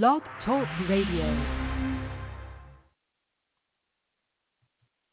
Blog Talk Radio.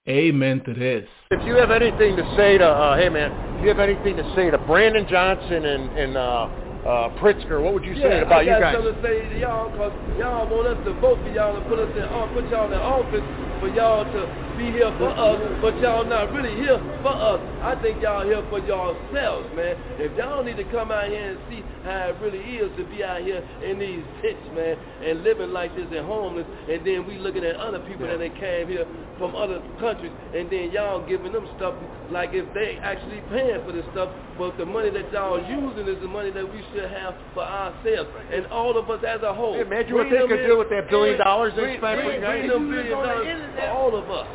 Amen to this. If you have anything to say to, uh, hey man, if you have anything to say to Brandon Johnson and, and uh, uh, Pritzker, what would you say yeah, about you guys? I got something to say to y'all because y'all want us to vote for y'all and put us in, put y'all in office for y'all to be here for us, but y'all not really here for us. I think y'all here for yourselves, man. If y'all need to come out here and see how it really is to be out here in these pits, man, and living like this and homeless, and then we looking at other people that they came here from other countries, and then y'all giving them stuff like if they actually paying for this stuff, but the money that y'all using is the money that we should have for ourselves, and all of us as a whole. Hey, man, you Bring what they them could in- do with that billion dollars they bring- spent for bring- you? Bring them billion dollars for all of us.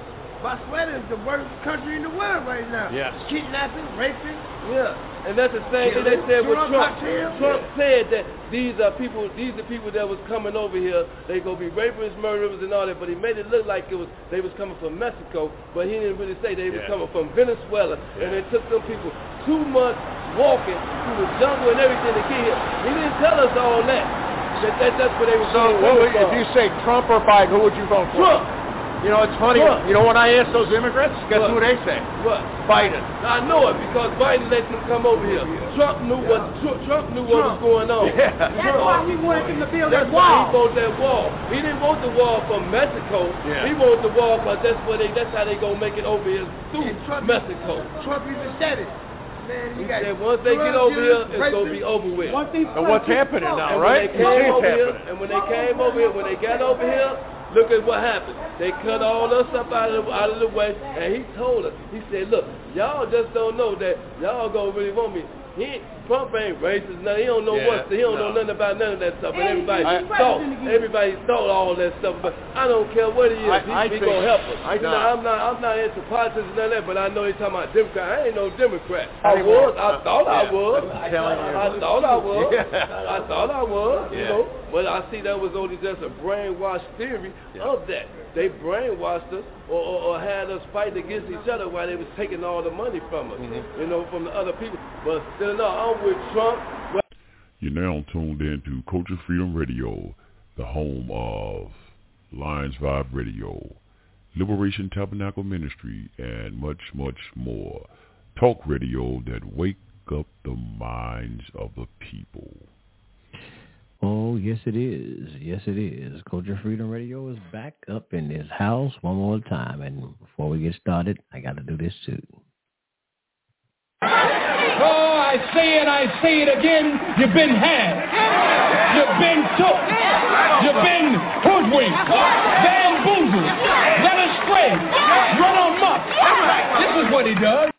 Venezuela is the worst country in the world right now. Yes. Kidnapping, raping. Yeah, and that's the same thing they said with Trump Trump. cartel. Trump said that these are people, these are people that was coming over here. They gonna be rapists, murderers, and all that. But he made it look like it was they was coming from Mexico, but he didn't really say they was coming from Venezuela. And it took them people two months walking through the jungle and everything to get here. He didn't tell us all that. That, that that's what they was So what would, if you say Trump or Biden, who would you vote for? Trump. You know, it's funny. Trump. You know when I ask those immigrants, guess What? who they say? What? Biden. I know it because Biden let them come over here. Trump knew what Tru- Trump knew what was going on. Yeah. That's why we wanted them to build That's that why he built that wall. He didn't want the wall from Mexico. Yeah. He wanted the wall because that's where they that's how they gonna make it over here through And Trump- Mexico. Trump even said it. Man, He got said once they get over here, dealers, it's gonna be over with. And what's happening And now, when right? they came over here, happening. and when they came over here, when they got over here, look at what happened. They cut all us up out of the, out of the way, and he told us. He said, "Look, y'all just don't know that y'all gonna really want me." He Trump ain't racist. Now he don't know Yeah, what. He don't no. know nothing about none of that stuff. But And everybody he's thought, everybody thought all that stuff. But I don't care what he is. I- he I he gonna help us. I You know, know. I'm not. I'm not into politics and none of that. But I know he's talking about Democrat. I ain't no Democrat. I I was. I thought I was. I'm telling you. I thought I was. I thought I was. You know. But I see that was only just a brainwashed theory of that. They brainwashed us or, or, or had us fight against each other while they was taking all the money from us. Mm-hmm. You know, from the other people. But still, no, I'm with Trump. You're now tuned in to Culture Freedom Radio, the home of Lions Vibe Radio, Liberation Tabernacle Ministry, and much, much more. Talk radio that wake up the minds of the people. Oh, yes it is. Yes it is. Culture Freedom Radio is back up in this house one more time. And before we get started, I got to do this too. Oh, I say it, I say it again. You've been had. You've been took. You've been hoodwinked, bamboozled, led astray, run amok. This is what he does.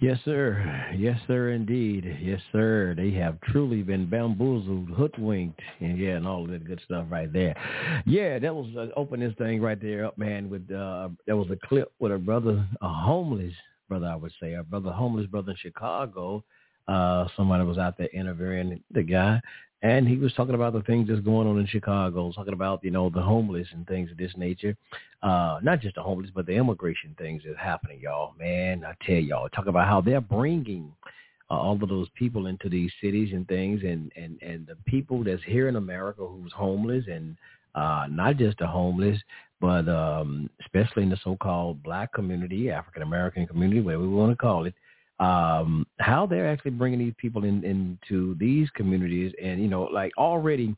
Yes, sir. Yes, sir, indeed. Yes, sir. They have truly been bamboozled, hoodwinked, and yeah, and all that good stuff right there. Yeah, that was uh, open this thing right there up, man. With uh, that was a clip with a brother, a homeless brother, I would say, a brother, homeless brother in Chicago. Uh, somebody was out there interviewing the guy, and he was talking about the things that's going on in Chicago, talking about you know the homeless and things of this nature. Uh, not just the homeless, but the immigration things that's happening, y'all. Man, I tell y'all, talk about how they're bringing uh, all of those people into these cities and things, and and and the people that's here in America who's homeless, and uh, not just the homeless, but um, especially in the so-called black community, African American community, whatever we want to call it. Um, how they're actually bringing these people in into these communities, and you know, like already,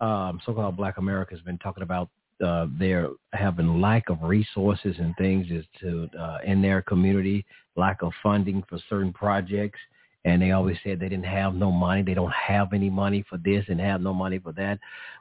um, so-called Black America has been talking about uh, their having lack of resources and things as to uh, in their community, lack of funding for certain projects, and they always said they didn't have no money. They don't have any money for this and have no money for that.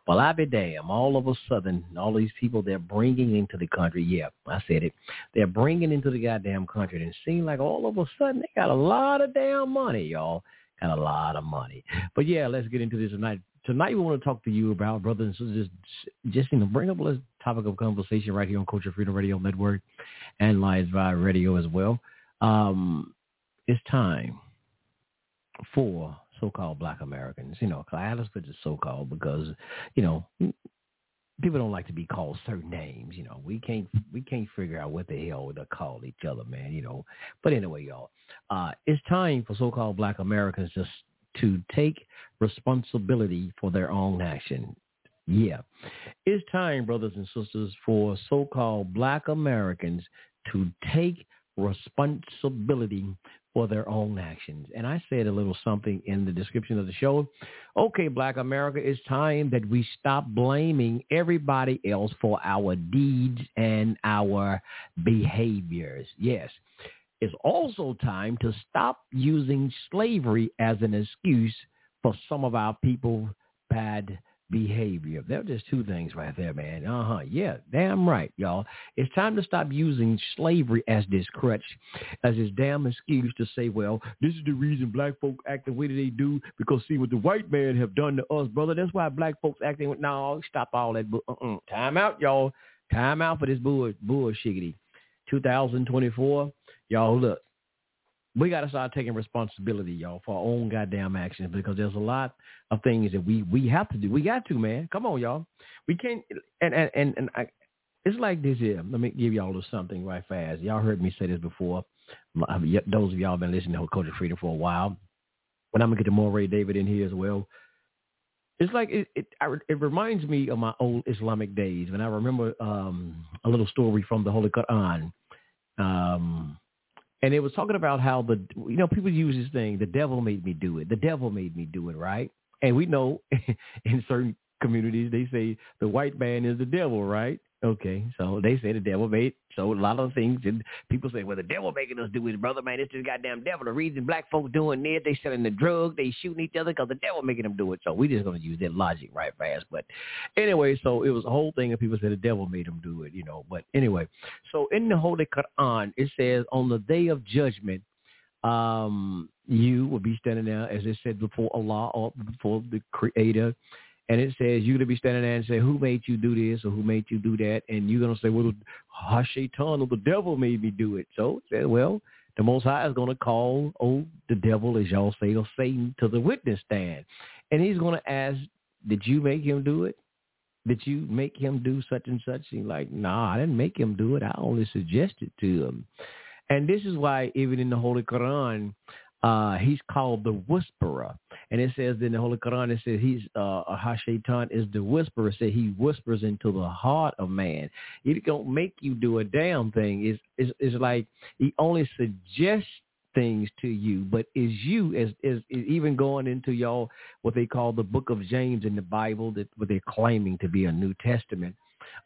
Well, I be damn. All of a sudden, all these people they're bringing into the country. Yeah, I said it. They're bringing into the goddamn country, and it seems like all of a sudden they got a lot of damn money, y'all. Got a lot of money. But yeah, let's get into this tonight. Tonight we want to talk to you about brothers and sisters. Just you know, bring up a topic of conversation right here on Culture Freedom Radio Network and Lions Vibe Radio as well. Um, it's time for so-called Black Americans. You know, I just put so-called because you know people don't like to be called certain names. You know, we can't we can't figure out what the hell to call each other, man. You know, but anyway, y'all, uh, it's time for so-called Black Americans just to take responsibility for their own action. Yeah. It's time, brothers and sisters, for so-called black Americans to take responsibility for their own actions. And I said a little something in the description of the show. Okay, Black America, it's time that we stop blaming everybody else for our deeds and our behaviors. Yes. It's also time to stop using slavery as an excuse for some of our people's bad behavior. They're just two things right there, man. Uh-huh. Yeah, damn right, y'all. It's time to stop using slavery as this crutch, as this damn excuse to say, well, this is the reason black folk act the way that they do because see what the white man have done to us, brother. That's why black folks acting. No, stop all that. Bu- uh-uh. Time out, y'all. Time out for this bull bullshiggity. 2024, y'all look we got to start taking responsibility, y'all, for our own goddamn actions because there's a lot of things that we we have to do. We got to, man. Come on, y'all. We can't. And and and, and I, it's like this here. Let me give y'all something right fast. Y'all heard me say this before. Those of y'all been listening to Culture Freedom for a while. But I'm gonna get to Moray David in here as well. It's like it, it. It reminds me of my old Islamic days when I remember um, a little story from the Holy Quran. Um, and it was talking about how the you know people use this thing the devil made me do it. The devil made me do it right? And we know in certain communities they say the white man is the devil right Okay, so they say the devil made so a lot of things, and people say, "Well, the devil making us do it, brother, man. It's just goddamn devil. The reason black folks doing this, they selling the drug, they shooting each other because the devil making them do it. So we just gonna use that logic right fast. But anyway, so it was a whole thing, and people said the devil made them do it, you know. But anyway, so in the Holy Quran, it says on the day of judgment, um, you will be standing there, as it said before Allah or before the Creator and it says you're going to be standing there and say, who made you do this or who made you do that? And you're going to say, well, Hashaitan or the devil made me do it. So, well, the Most High is going to call, oh, the devil, as y'all say, or Satan to the witness stand. And he's going to ask, did you make him do it? Did you make him do such and such? He's like, nah, I didn't make him do it. I only suggested to him. And this is why even in the Holy Quran, uh, he's called the whisperer. And it says in the Holy Quran, it says he's uh, a Hashaitan is the whisperer. Said he whispers into the heart of man. He don't make you do a damn thing. It's, it's, it's like he only suggests things to you, but is you as is, is even going into y'all what they call the book of James in the Bible that what they're claiming to be a New Testament.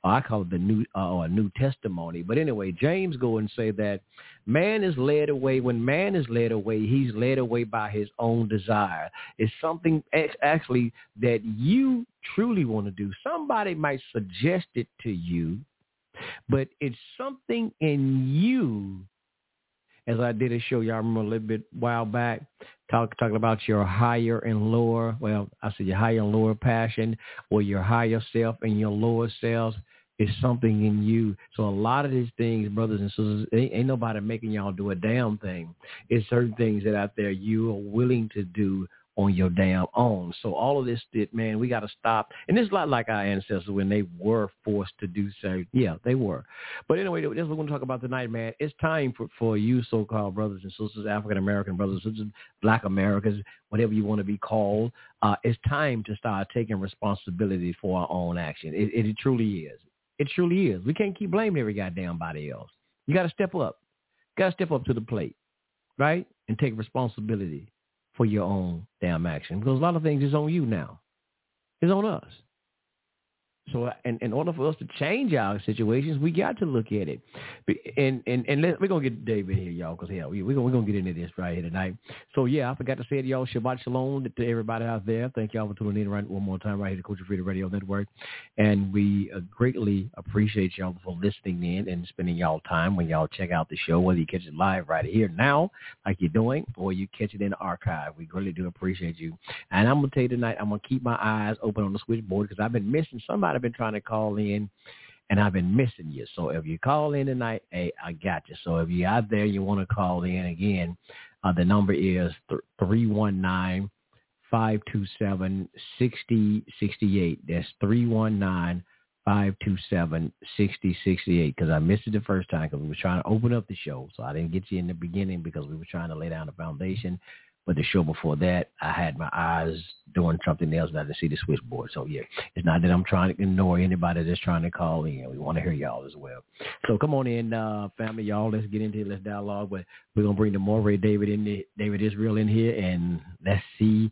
I call it the new uh, or new testimony. But anyway, James go and say that man is led away. When man is led away, he's led away by his own desire. It's something actually that you truly want to do. Somebody might suggest it to you, but it's something in you as I did a show, y'all remember a little bit while back, talk, talking about your higher and lower, well, I said your higher and lower passion or your higher self and your lower self is something in you. So a lot of these things, brothers and sisters, ain't, ain't nobody making y'all do a damn thing. It's certain things that out there you are willing to do on your damn own. So all of this, man, we got to stop. And it's a lot like our ancestors when they were forced to do so. Yeah, they were. But anyway, that's what we're going to talk about tonight, man. It's time for, for you so-called brothers and sisters, African-American brothers and sisters, black Americans, whatever you want to be called. Uh, it's time to start taking responsibility for our own action. It, it, it truly is. It truly is. We can't keep blaming every goddamn body else. You got to step up. got to step up to the plate, right? And take responsibility for your own damn action. Because a lot of things is on you now. It's on us. So in, in order for us to change our situations, we got to look at it. And and and let, we're gonna get David here, y'all, because we, we're gonna we're gonna get into this right here tonight. So yeah, I forgot to say to y'all, Shabbat Shalom to everybody out there. Thank y'all for tuning in right one more time right here to Culture Freedom Radio Network, and we uh, greatly appreciate y'all for listening in and spending y'all time when y'all check out the show, whether you catch it live right here now, like you're doing, or you catch it in the archive. We greatly do appreciate you. And I'm gonna tell you tonight, I'm gonna keep my eyes open on the switchboard because I've been missing somebody I've been trying to call in and I've been missing you. So if you call in tonight, hey, I got you. So if you're out there, you want to call in again, uh, the number is 319 527 6068. That's 319 527 6068 because I missed it the first time because we were trying to open up the show. So I didn't get you in the beginning because we were trying to lay down the foundation But the show before that, I had my eyes doing something else, and I didn't see the switchboard. So yeah, it's not that I'm trying to ignore anybody that's trying to call in. We want to hear y'all as well. So come on in, uh, family, y'all. Let's get into it. Let's dialogue. But we're gonna bring the Moray David in, the, David Israel in here, and let's see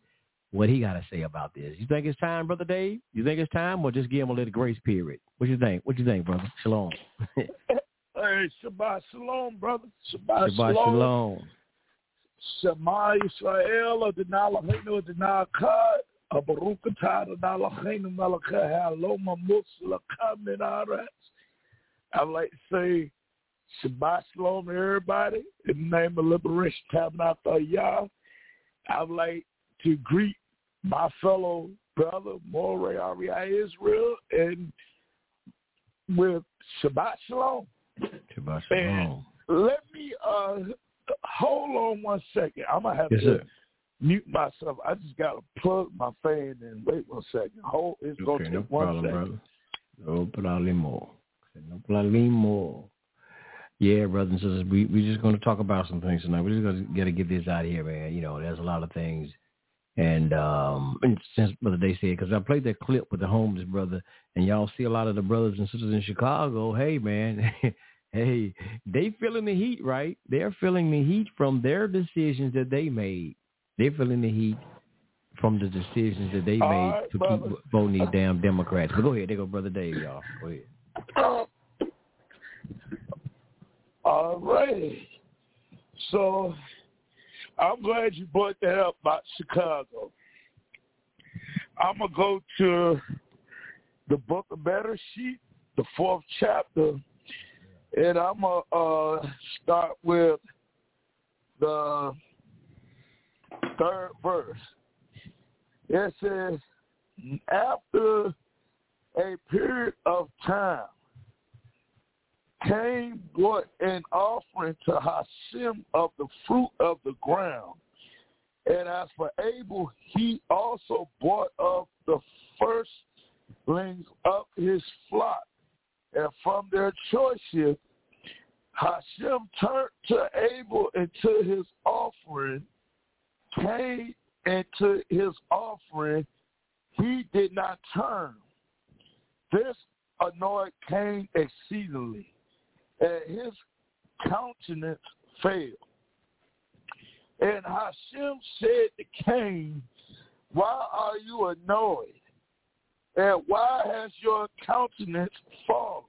what he got to say about this. You think it's time, brother Dave? You think it's time, or just give him a little grace period? What you think? What you think, brother? Shalom. hey, Shabbat Shalom, brother. Shabbat, Shabbat Shalom. Shema Yisrael, Adonai Eloheinu, Adonai Echad, Baruch atah Adonai Eloheinu melech ha'olam ha'mutzlach min haaretz. I'd like to say Shabbat Shalom to everybody in the name of Liberation Tabernacle Yah. I'd like to greet my fellow brother, Moray R.E.I. Israel, and with Shabbat Shalom. Shabbat Shalom. And let me uh, hold on one second. I'm gonna have yes, to sir. mute myself. I just gotta plug my fan in. Wait one second. Hold. It's Okay, gonna take no one problem, second. brother. No problemo. No problemo. Yeah, brothers and sisters, we we just going to talk about some things tonight. We're just going to get to get this out of here, man. You know, there's a lot of things, and um, and since brother Day said, because I played that clip with the homeless brother, and y'all see a lot of the brothers and sisters in Chicago. Hey, man, hey, they feeling the heat, right? They're feeling the heat from their decisions that they made. They're feeling the heat from the decisions that they made right, to brother. keep voting these damn Democrats. But go ahead, there go brother Dave, y'all. Go ahead. Uh, all right. So I'm glad you brought that up about Chicago. I'm gonna go to the Book of Better Sheet, the fourth chapter, and I'm gonna uh, start with the third verse. It says, after a period of time, Cain brought an offering to Hashem of the fruit of the ground. And as for Abel, he also brought of the firstlings of his flock. And from their choices, Hashem turned to Abel and to his offering, Cain and to his offering. He did not turn. This annoyed Cain exceedingly and his countenance failed. And Hashem said to Cain, Why are you annoyed? And why has your countenance fallen?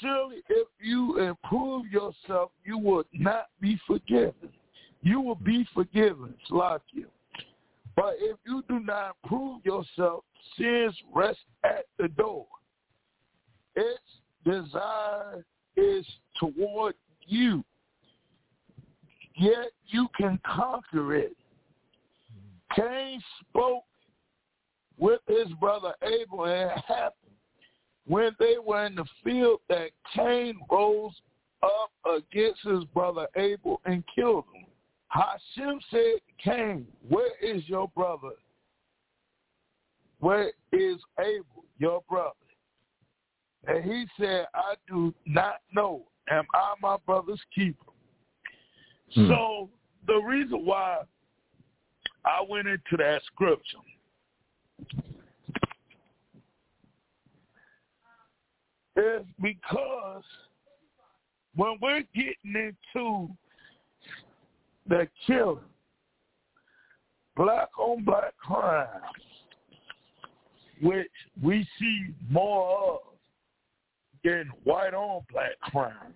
Surely if you improve yourself, you will not be forgiven. You will be forgiven, Slakia. But if you do not improve yourself, sins rest at the door. Its desire is toward you, yet you can conquer it. Cain spoke with his brother Abel, and it happened when they were in the field that Cain rose up against his brother Abel and killed him. Hashem said, Cain, where is your brother? Where is Abel, your brother? And he said, I do not know. Am I my brother's keeper? Hmm. So the reason why I went into that scripture is because when we're getting into the killing, black on black crime, which we see more of than white on black crime.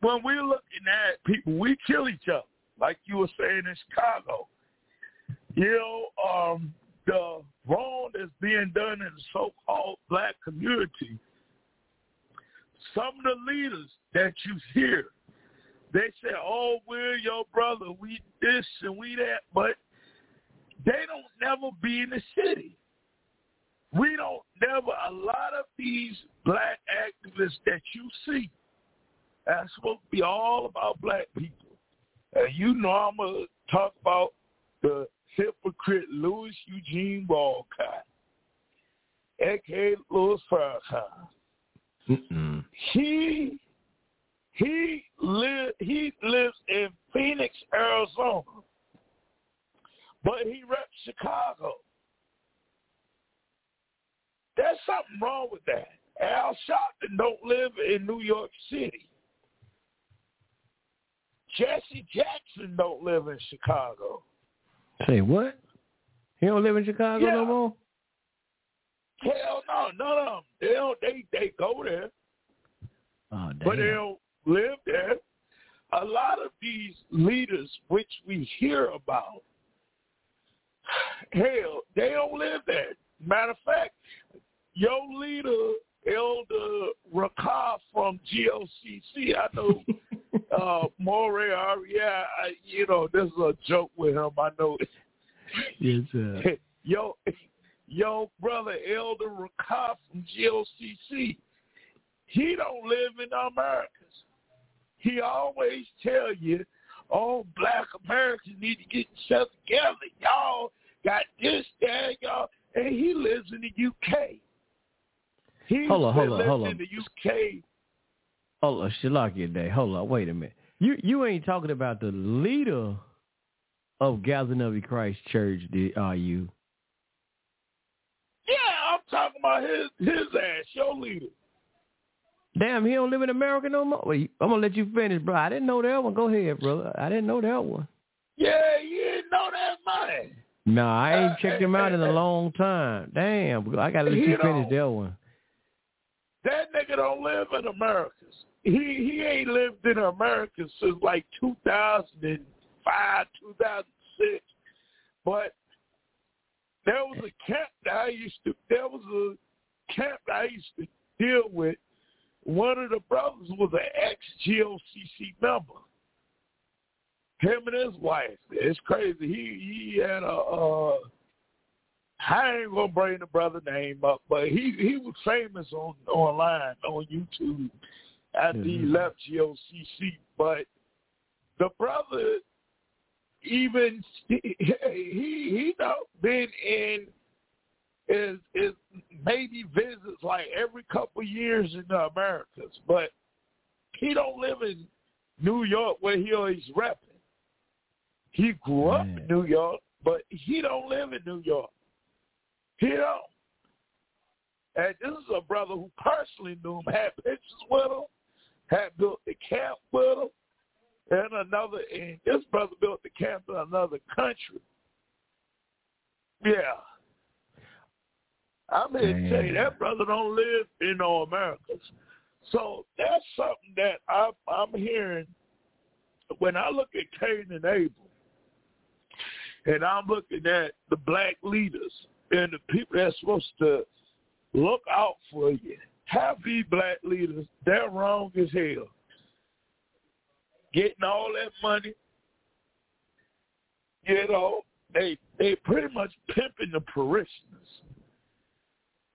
When we're looking at people, we kill each other, like you were saying in Chicago. You know, um, the wrong that's being done in the so-called black community, some of the leaders that you hear, they say, oh, we're your brother, we this and we that, but they don't never be in the city. We don't never, a lot of these black activists that you see, that's supposed to be all about black people. And you know I'm going to talk about the hypocrite Louis Eugene Walcott, a.k.a. Louis Farrakhan. Mm-mm. He He live he lives in Phoenix, Arizona, but he reps Chicago. There's something wrong with that. Al Sharpton don't live in New York City. Jesse Jackson don't live in Chicago. Say what? He don't live in Chicago Yeah. no more? Hell no, none of them. They don't. They they go there, Oh, but they don't live there. A lot of these leaders, which we hear about, hell, they don't live there. Matter of fact, your leader, Elder Rakar from GOCC, I know uh Moray yeah, I, you know, this is a joke with him. I know Yes, sir. yo yo brother Elder Rakar from GOCC, he don't live in Americas. He always tell you, oh, black Americans need to get themselves together. Y'all got this, that, y'all. And he lives in the UK. He Hold on, hold on, hold on. the UK. Hold on, Shalakia Day. Hold on, wait a minute. You you ain't talking about the leader of Gathering of Christ Church, are you? Yeah, I'm talking about his his ass, your leader. Damn, he don't live in America no more. Wait, I'm gonna let you finish, bro. I didn't know that one. Go ahead, brother. I didn't know that one. Yeah, you didn't know that man. No, I ain't Uh, checked him out in a long time. Damn, I gotta let you finish that one. That nigga don't live in America. He he ain't lived in America since like 2005, 2006. But there was a camp that I used to. There was a camp that I used to deal with. One of the brothers was an ex GOCC member. Him and his wife. It's crazy. He he had a. Uh, I ain't gonna bring the brother name up, but he he was famous on online on YouTube after he Mhm. left GOCC. But the brother even he he, he know been in is is maybe visits like every couple years in the Americas, but he don't live in New York where he always repping. He grew up in New York, but he don't live in New York. He. And this is a brother who personally knew him, had pictures with him, had built the camp with him, and another. And this brother built the camp in another country. Yeah. I'm here to tell you that brother don't live in no Americas. So that's something that I'm, I'm hearing when I look at Cain and Abel, and I'm looking at the black leaders and the people that's supposed to look out for you. Half these black leaders, they're wrong as hell. Getting all that money, you know, they they pretty much pimping the parishioners.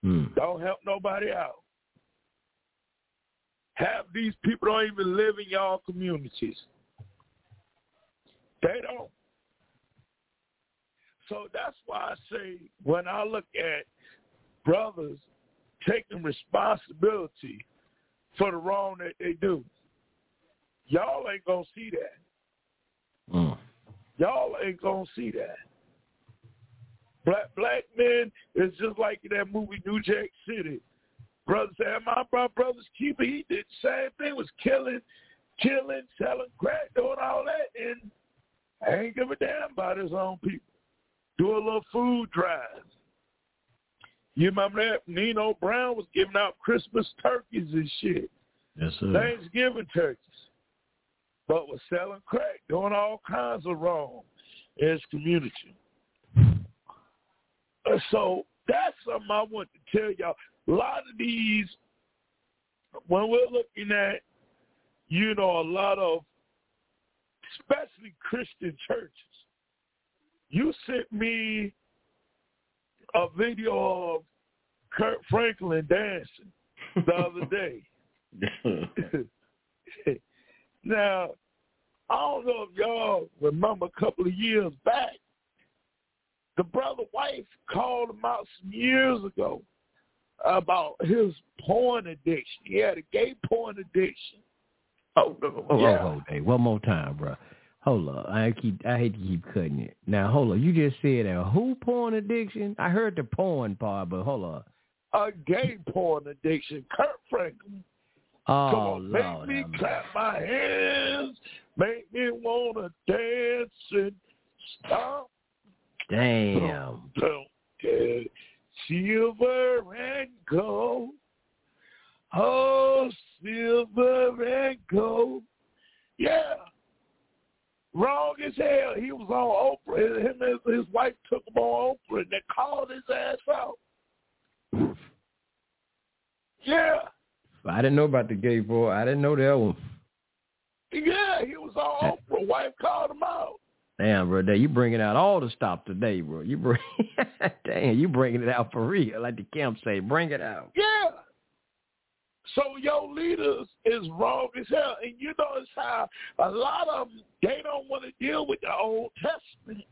Hmm. Don't help nobody out. Half these people don't even live in y'all communities. They don't. So that's why I say when I look at brothers taking responsibility for the wrong that they do, y'all ain't gonna see that. Hmm. Y'all ain't gonna see that. Black black men is just like in that movie New Jack City. Brother said, my bro- brother's keeper, he did the same thing, was killing, killing, selling crack, doing all that, and I ain't give a damn about his own people. Do a little food drive. You remember that? Nino Brown was giving out Christmas turkeys and shit. Yes, sir. Thanksgiving turkeys, but was selling crack, doing all kinds of wrong in his community. So that's something I want to tell y'all. A lot of these, when we're looking at, you know, a lot of, especially Christian churches, you sent me a video of Kirk Franklin dancing the other day. now, I don't know if y'all remember a couple of years back, the brother wife called him out some years ago about his porn addiction. He had a gay porn addiction. Oh, oh, oh, Yeah. oh, hey, one more time, bro. Hold up. I keep. I hate to keep cutting it. Now, hold up. You just said a who porn addiction? I heard the porn part, but hold up. A gay porn addiction. Kirk Franklin. Oh, Come Oh, on, make me mercy. clap my hands, make me wanna dance and stop. Damn. Don't care. Silver and gold. Oh, silver and gold. Yeah. Wrong as hell. He was on Oprah. Him and his wife took him on Oprah and they called his ass out. Yeah. I didn't know about the gay boy. I didn't know that one. Yeah, he was on Oprah. Wife called him out. Damn, bro, you bringing out all the stuff today, bro. You bring, damn, you bringing it out for real, like the camp say. Bring it out. Yeah. So your leaders is wrong as hell, and you notice how a lot of them they don't want to deal with the Old Testament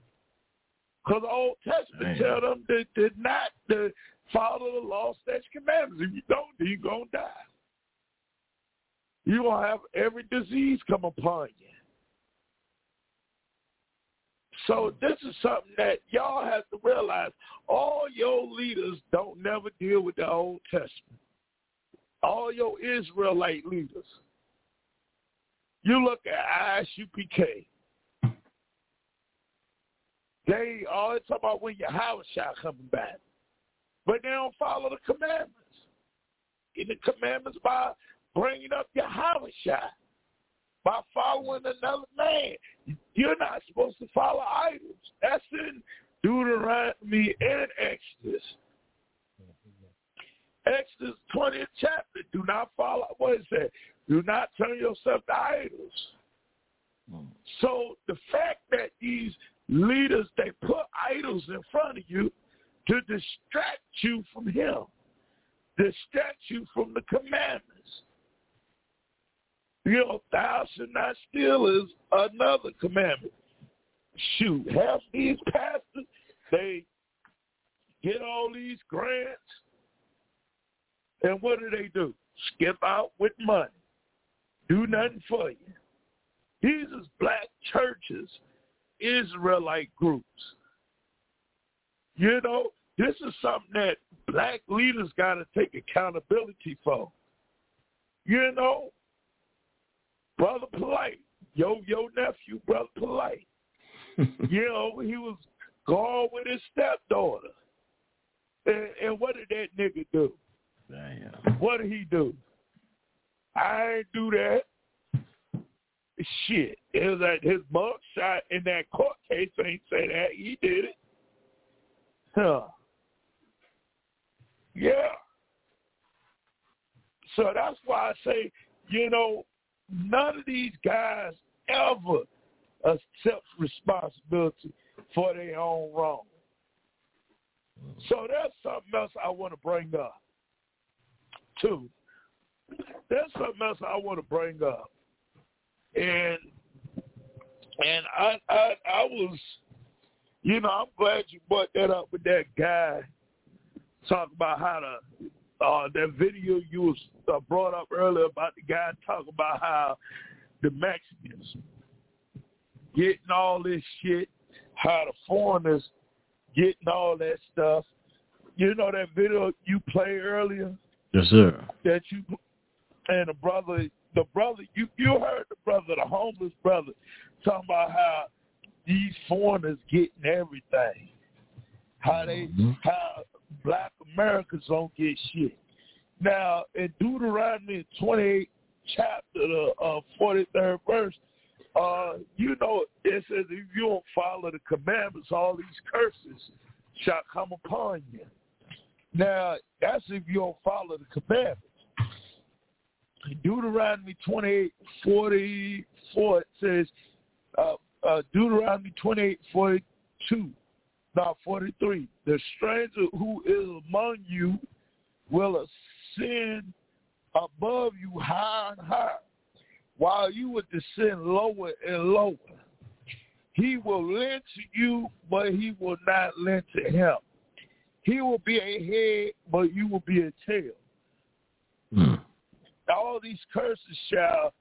because the Old Testament tell them to, to not to follow the law, statutes, commandments. If you don't, then you're gonna die. You're gonna have every disease come upon you. So hmm. this is something that y'all have to realize. All your leaders don't never deal with the Old Testament. All your Israelite leaders. You look at ISUPK. They always talk about when your house shall coming back. But they don't follow the commandments. And the commandments by bringing up your house shall by following another man. You're not supposed to follow idols. That's in Deuteronomy and Exodus. Exodus 20th chapter. Do not follow, what is said. Do not turn yourself to idols. Hmm. So the fact that these leaders, they put idols in front of you to distract you from him, distract you from the commandments. You know, thou shalt not steal is another commandment. Shoot, half these pastors, they get all these grants, and what do they do? Skip out with money. Do nothing for you. These is black churches, Israelite groups. You know, this is something that black leaders got to take accountability for. You know, Brother Polite, yo, yo nephew, Brother Polite. you know, he was gone with his stepdaughter. And, and what did that nigga do? Damn. What did he do? I do that. Shit. It was like his mug shot in that court case ain't say that. He did it. Huh. Yeah. So that's why I say, you know, none of these guys ever accept responsibility for their own wrong. So that's something else I want to bring up, too. That's something else I want to bring up, and and I I I was, you know, I'm glad you brought that up with that guy talking about how to uh, that video you was uh, brought up earlier about the guy talking about how the Mexicans getting all this shit, how the foreigners getting all that stuff. You know that video you played earlier Yes, sir. that you and the brother, the brother you you heard the brother, the homeless brother, talking about how these foreigners getting everything, how they Mhm. how black Americans don't get shit. Now in Deuteronomy 28 chapter, the uh, 43rd verse, uh, you know it says if you don't follow the commandments, all these curses shall come upon you. Now that's if you don't follow the commandments. Deuteronomy 28, 44, it says, uh, uh, Deuteronomy 28, 42, not 43, the stranger who is among you will ascend above you high and high, while you will descend lower and lower. He will lend to you, but he will not lend to him. He will be a head, but you will be a tail Hmm. all these curses shall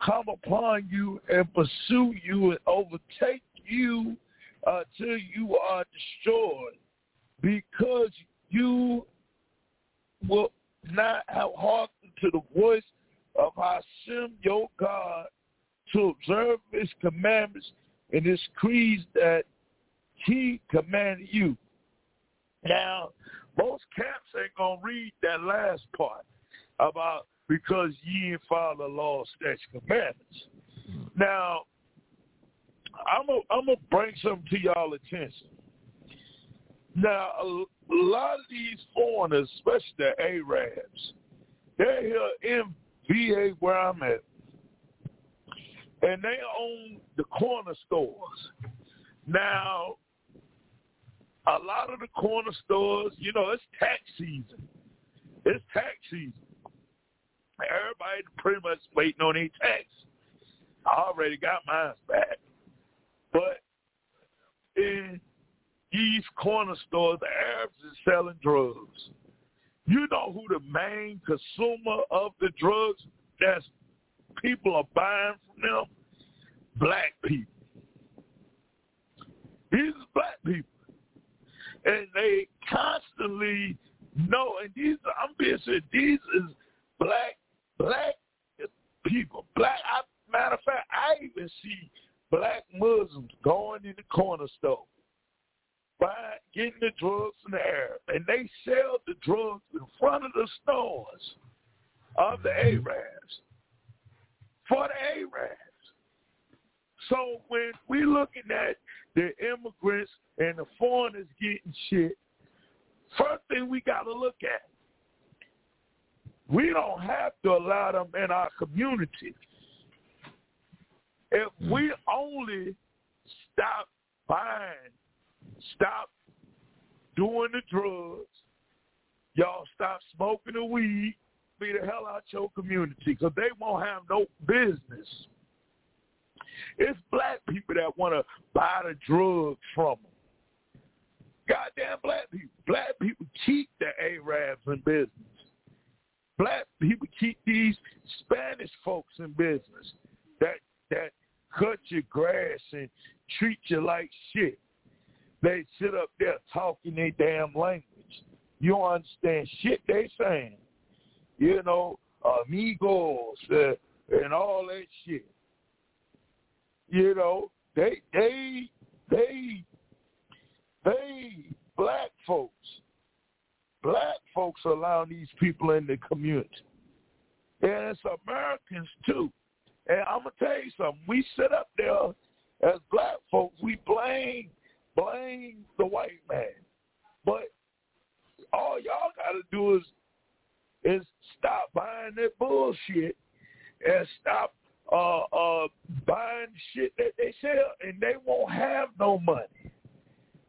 come upon you and pursue you and overtake you until you are destroyed because you will not have hearkened to the voice of Hashem, your God, to observe his commandments and his creeds that he commanded you. Now, most camps ain't to read that last part about because ye ain't follow the law, statutes, commandments. Now, I'm gonna I'm gonna bring something to y'all attention. Now, a lot of these foreigners, especially the Arabs, they're here in VA where I'm at, and they own the corner stores. Now, a lot of the corner stores, you know, it's tax season. It's tax season. Everybody pretty much waiting on their tax. I already got mine back. But in these corner stores, the Arabs is selling drugs. You know who the main consumer of the drugs that's people are buying from them? Black people. These are black people. And they constantly know, and these, I'm being serious, these is black, black people. Black, I, matter of fact, I even see black Muslims going in the corner store, buying, getting the drugs from the Arab, and they sell the drugs in front of the stores of the mm-hmm. Arabs for the Arabs. So when we looking at the immigrants and the foreigners getting shit, first thing we got to look at, we don't have to allow them in our community. If hmm. we only stop buying, stop doing the drugs, y'all stop smoking the weed, be the hell out your community because they won't have no business. It's black people that want to buy the drugs from them. Goddamn black people. Black people keep the Arabs in business. Black people keep these Spanish folks in business that that cut your grass and treat you like shit. They sit up there talking their damn language. You don't understand shit they saying. You know, amigos uh, and all that shit. You know, they they they they black folks. Black folks allow these people in the community. And it's Americans too. And I'm gonna tell you something. We sit up there as black folks. We blame blame the white man, but all y'all got to do is is stop buying that bullshit and stop uh, uh, buying shit that they sell, and they won't have no money.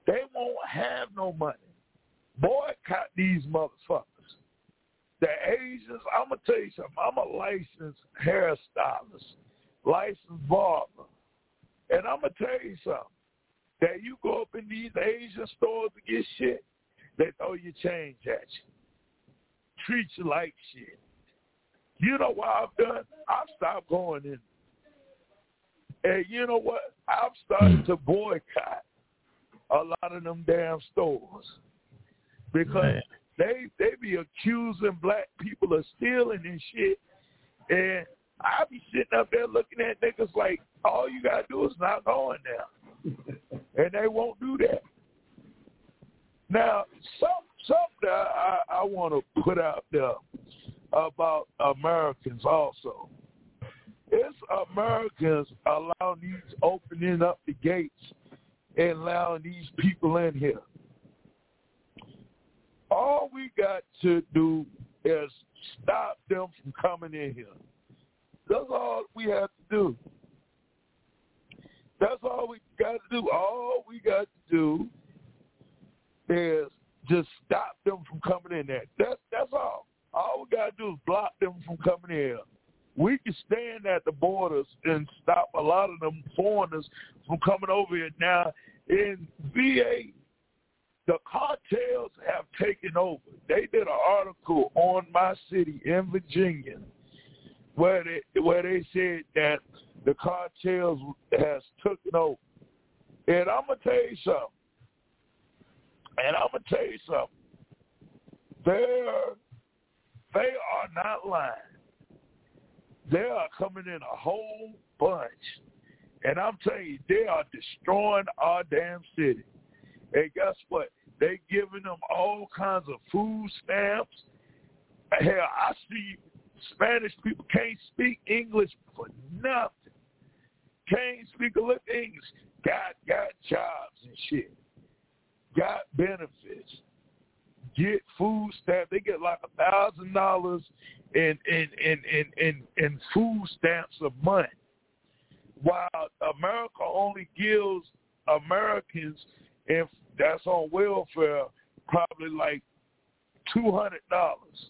They won't have no money. Boycott these motherfuckers. The Asians, I'm gonna tell you something. I'm a licensed hairstylist, licensed barber, and I'm gonna tell you something. That you go up in these Asian stores to get shit, they throw you change at you, treat you like shit. You know what I've done? I've stopped going in. And you know what? I've started hmm. to boycott a lot of them damn stores because Man. they they be accusing black people of stealing and shit, and I be sitting up there looking at niggas like all you gotta do is not go in there, and they won't do that. Now, some something I, I want to put out there about Americans also. It's Americans allowing these opening up the gates and allowing these people in here. All we got to do is stop them from coming in here. That's all we have to do. That's all we got to do. All we got to do is just stop them from coming in there. That, that's all. All we got to do is block them from coming in. We can stand at the borders and stop a lot of them foreigners from coming over here. Now, in VA, the cartels have taken over. They did an article on my city in Virginia where they where they said that the cartels has taken over. And I'm gonna tell you something. And I'm gonna tell you something. They're they are not lying. They are coming in a whole bunch. And I'm telling you, they are destroying our damn city. And guess what? They giving them all kinds of food stamps. Hell, I see Spanish people can't speak English for nothing. Can't speak a little English. Got got jobs and shit. Got benefits. Get food stamps. They get like a thousand dollars in in in in in food stamps a month. While America only gives Americans if that's on welfare probably like two hundred dollars.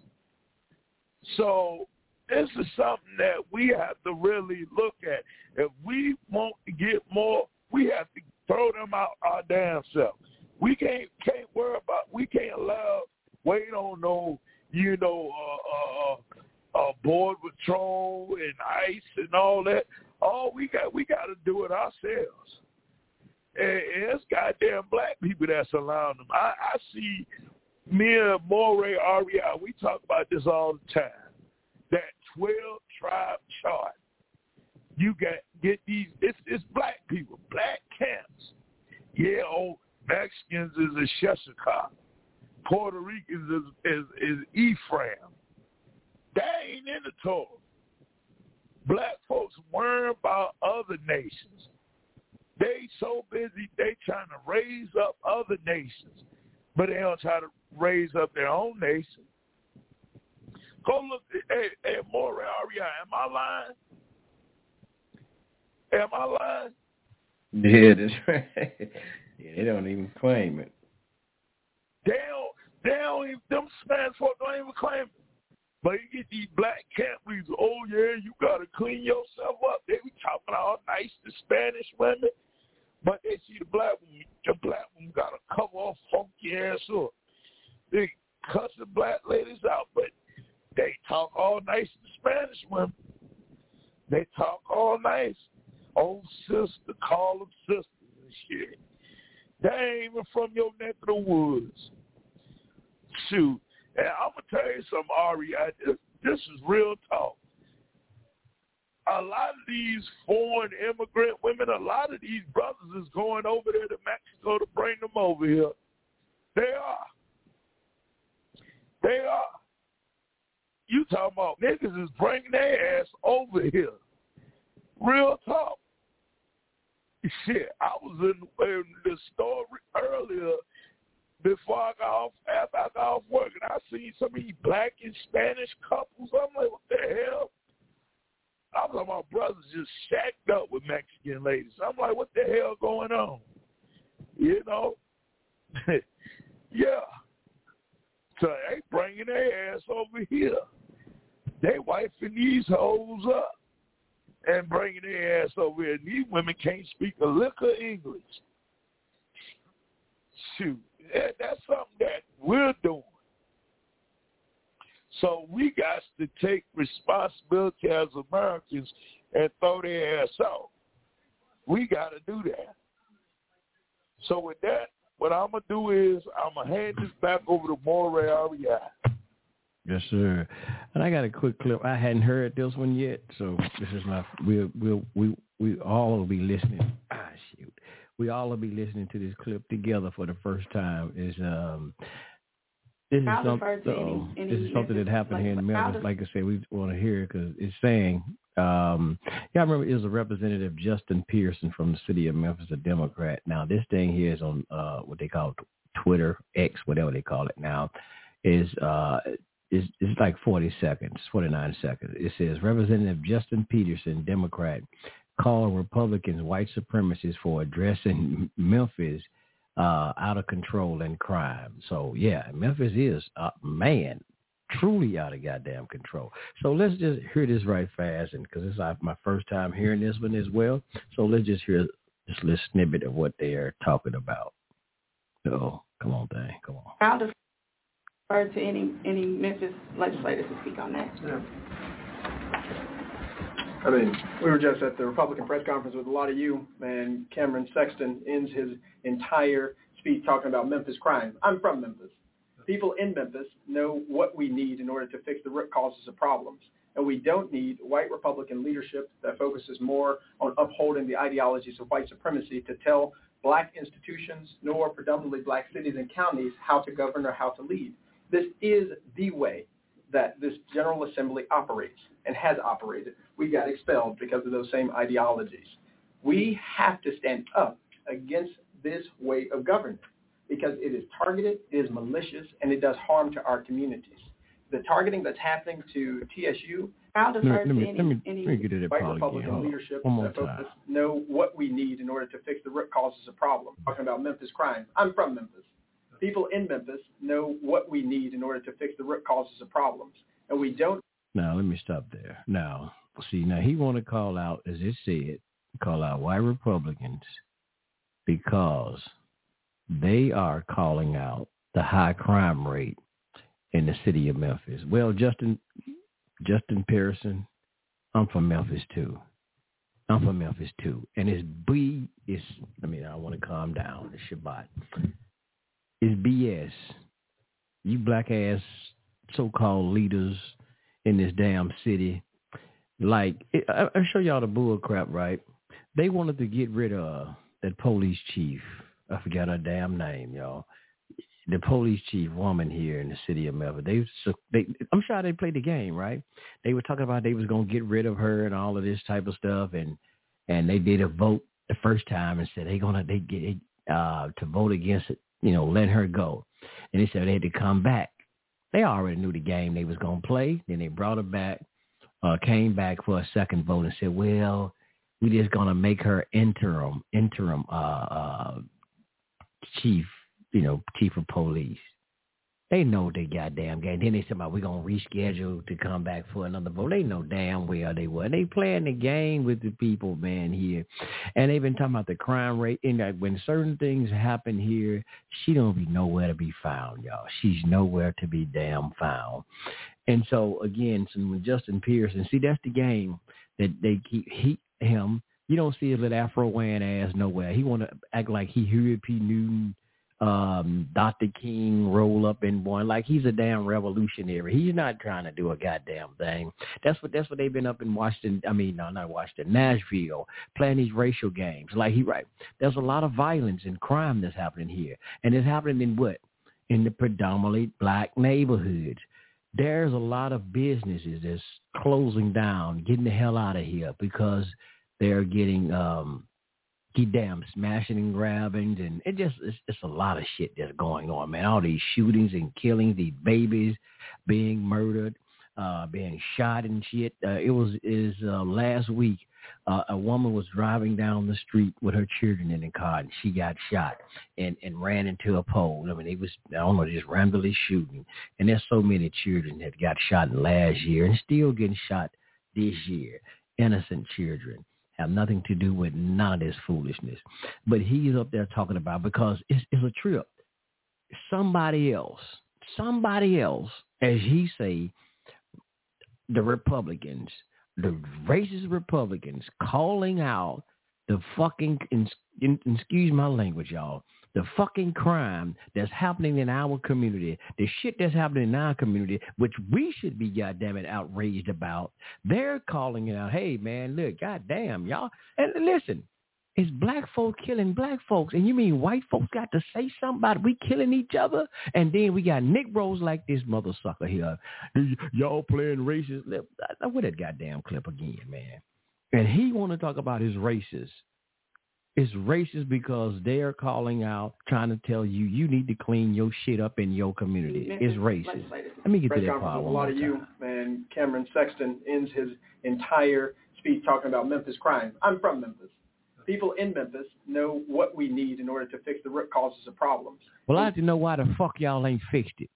So this is something that we have to really look at. If we want to get more, we have to throw them out our damn self. We can't can't worry about. We can't allow wait on no you know uh, uh, uh, border patrol and ice and all that. All we got we got to do it ourselves. And, and it's goddamn black people that's allowing them. I, I see me and Moray Aria, we talk about this all the time. That 12 tribe chart. You got get these it's it's black people, black camps. Yeah, oh Mexicans is Issachar. Puerto Ricans is, is is Ephraim. That ain't in the Torah. Black folks worry about other nations. They so busy they trying to raise up other nations, but they don't try to raise up their own nation. Go look. Hey, hey, More Aria, am I lying? Am I lying? Yeah, that's right. Yeah, they don't even claim it. They don't. They don't even. Them Spanish folk don't even claim it. But you get these black camp leaders. Oh yeah, you gotta clean yourself up. They be talking all nice to Spanish women, but they see the black woman. The black woman gotta cover off funky ass up. They cuss the black ladies out, but they talk all nice to Spanish women. They talk all nice. Old sister, call them sisters and shit. They ain't even from your neck of the woods. Shoot. And I'm going to tell you something, Ari. I, this, this is real talk. A lot of these foreign immigrant women, a lot of these brothers is going over there to Mexico to bring them over here. They are. They are. You talking about niggas is bringing their ass over here. Real talk. Shit, I was in, in the store earlier before I got off, after I got off work, and I seen some of these black and Spanish couples. I'm like, what the hell? I'm like, my brothers just shacked up with Mexican ladies. I'm like, what the hell going on? You know? yeah. So they bringing their ass over here. They wiping these hoes up and bringing their ass over here. And these women can't speak a lick of English. Shoot, that, that's something that we're doing. So we got to take responsibility as Americans and throw their ass out. We got to do that. So with that, what I'm gonna do is I'm gonna hand this back over to Moray REI. Yes, sir. And I got a quick clip. I hadn't heard this one yet, so this is my we'll we'll we we all will be listening. Ah, shoot, we all will be listening to this clip together for the first time. Is um. This is, some, any, any this is something that happened like, here in Memphis. Like I said, we want to hear it because it's saying, um, yeah, I remember it was a representative, Justin Pearson from the city of Memphis, a Democrat. Now, this thing here is on uh, what they call Twitter, X, whatever they call it now, is uh, it's, it's like 40 seconds, 49 seconds. It says Representative Justin Peterson, Democrat, called Republicans white supremacists for addressing Memphis uh, out of control and crime. So yeah, Memphis is uh, man truly out of goddamn control. So let's just hear this right fast, and because it's my first time hearing this one as well. So let's just hear this little snippet of what they are talking about. So come on, thing, come on to any any Memphis legislators to speak on that. Yeah. I mean, we were just at the Republican press conference with a lot of you, and Cameron Sexton ends his entire speech talking about Memphis crime. I'm from Memphis. People in Memphis know what we need in order to fix the root causes of problems. And we don't need white Republican leadership that focuses more on upholding the ideologies of white supremacy to tell black institutions nor predominantly black cities and counties how to govern or how to lead. This is the way that this General Assembly operates and has operated. We got expelled because of those same ideologies. We have to stand up against this way of government because it is targeted, it is malicious, and it does harm to our communities. The targeting that's happening to TSU, how does let, me, any, let, me, any let me get to that white Republican leadership One more time. know what we need in order to fix the root causes of problems. Talking about Memphis crime. I'm from Memphis. People in Memphis know what we need in order to fix the root causes of problems. And we don't. Now, let me stop there. Now, see, now he want to call out, as it said, call out white Republicans because they are calling out the high crime rate in the city of Memphis. Well, Justin Justin Pearson, I'm from Memphis too. I'm from Memphis too. And it's B it's I mean, I want to calm down. It's Shabbat. It's BS. You black ass so called leaders in this damn city. Like I, I show y'all the bull crap, right? They wanted to get rid of that police chief I forgot her damn name, y'all. The police chief woman here in the city of Melbourne. They, so they, I'm sure they played the game, right? They were talking about they was gonna get rid of her and all of this type of stuff, and and they did a vote the first time and said they gonna they get uh to vote against it, you know, let her go. And they said they had to come back. They already knew the game they was gonna play. Then they brought her back, uh, came back for a second vote and said, well, we just gonna make her interim interim uh, uh chief, you know, chief of police. They know they goddamn game. Then they said we're gonna reschedule to come back for another vote. They know damn well they were. They playing the game with the people, man, here. And they've been talking about the crime rate and that when certain things happen here, she don't be nowhere to be found, y'all. She's nowhere to be damn found. And so again, so when Justin Pearson, see that's the game that they keep he him you don't see his little afro wearing ass nowhere. He want to act like he Huey P. Newton, um, Dr. King roll up in one like he's a damn revolutionary. He's not trying to do a goddamn thing. That's what that's what they've been up in Washington. I mean, no, not Washington, Nashville, playing these racial games. Like he right. There's a lot of violence and crime that's happening here, and it's happening in what? In the predominantly black neighborhoods there's a lot of businesses that's closing down, getting the hell out of here because they're getting um keep damn smashing and grabbing and it just it's, it's a lot of shit that's going on, man. All these shootings and killings, these babies being murdered, uh, being shot and shit. Uh, it was is uh, last week. Uh, a woman was driving down the street with her children in the car, and she got shot and and ran into a pole. I mean, it was I don't know, just randomly shooting. And there's so many children that got shot last year and still getting shot this year. Innocent children have nothing to do with none of this foolishness. But he's up there talking about because it's, it's a trip. Somebody else, somebody else, as he say, the Republicans, the racist Republicans calling out the fucking, excuse my language, y'all, the fucking crime that's happening in our community, the shit that's happening in our community, which we should be goddamn it outraged about, they're calling it out. Hey man, look, goddamn y'all, and listen, it's black folk killing black folks, and you mean white folks got to say something about it? we killing each other, and then we got Negroes like this mother sucker here. Y'all playing racist. What that goddamn clip again, man? And he want to talk about his racist it's racist because they're calling out, trying to tell you you need to clean your shit up in your community. It's racist. Let me get to that part. A lot of you and Cameron Sexton ends his entire speech talking about Memphis crime. I'm from Memphis. People in Memphis know what we need in order to fix the root causes of problems. Well, I have to know why the fuck y'all ain't fixed it.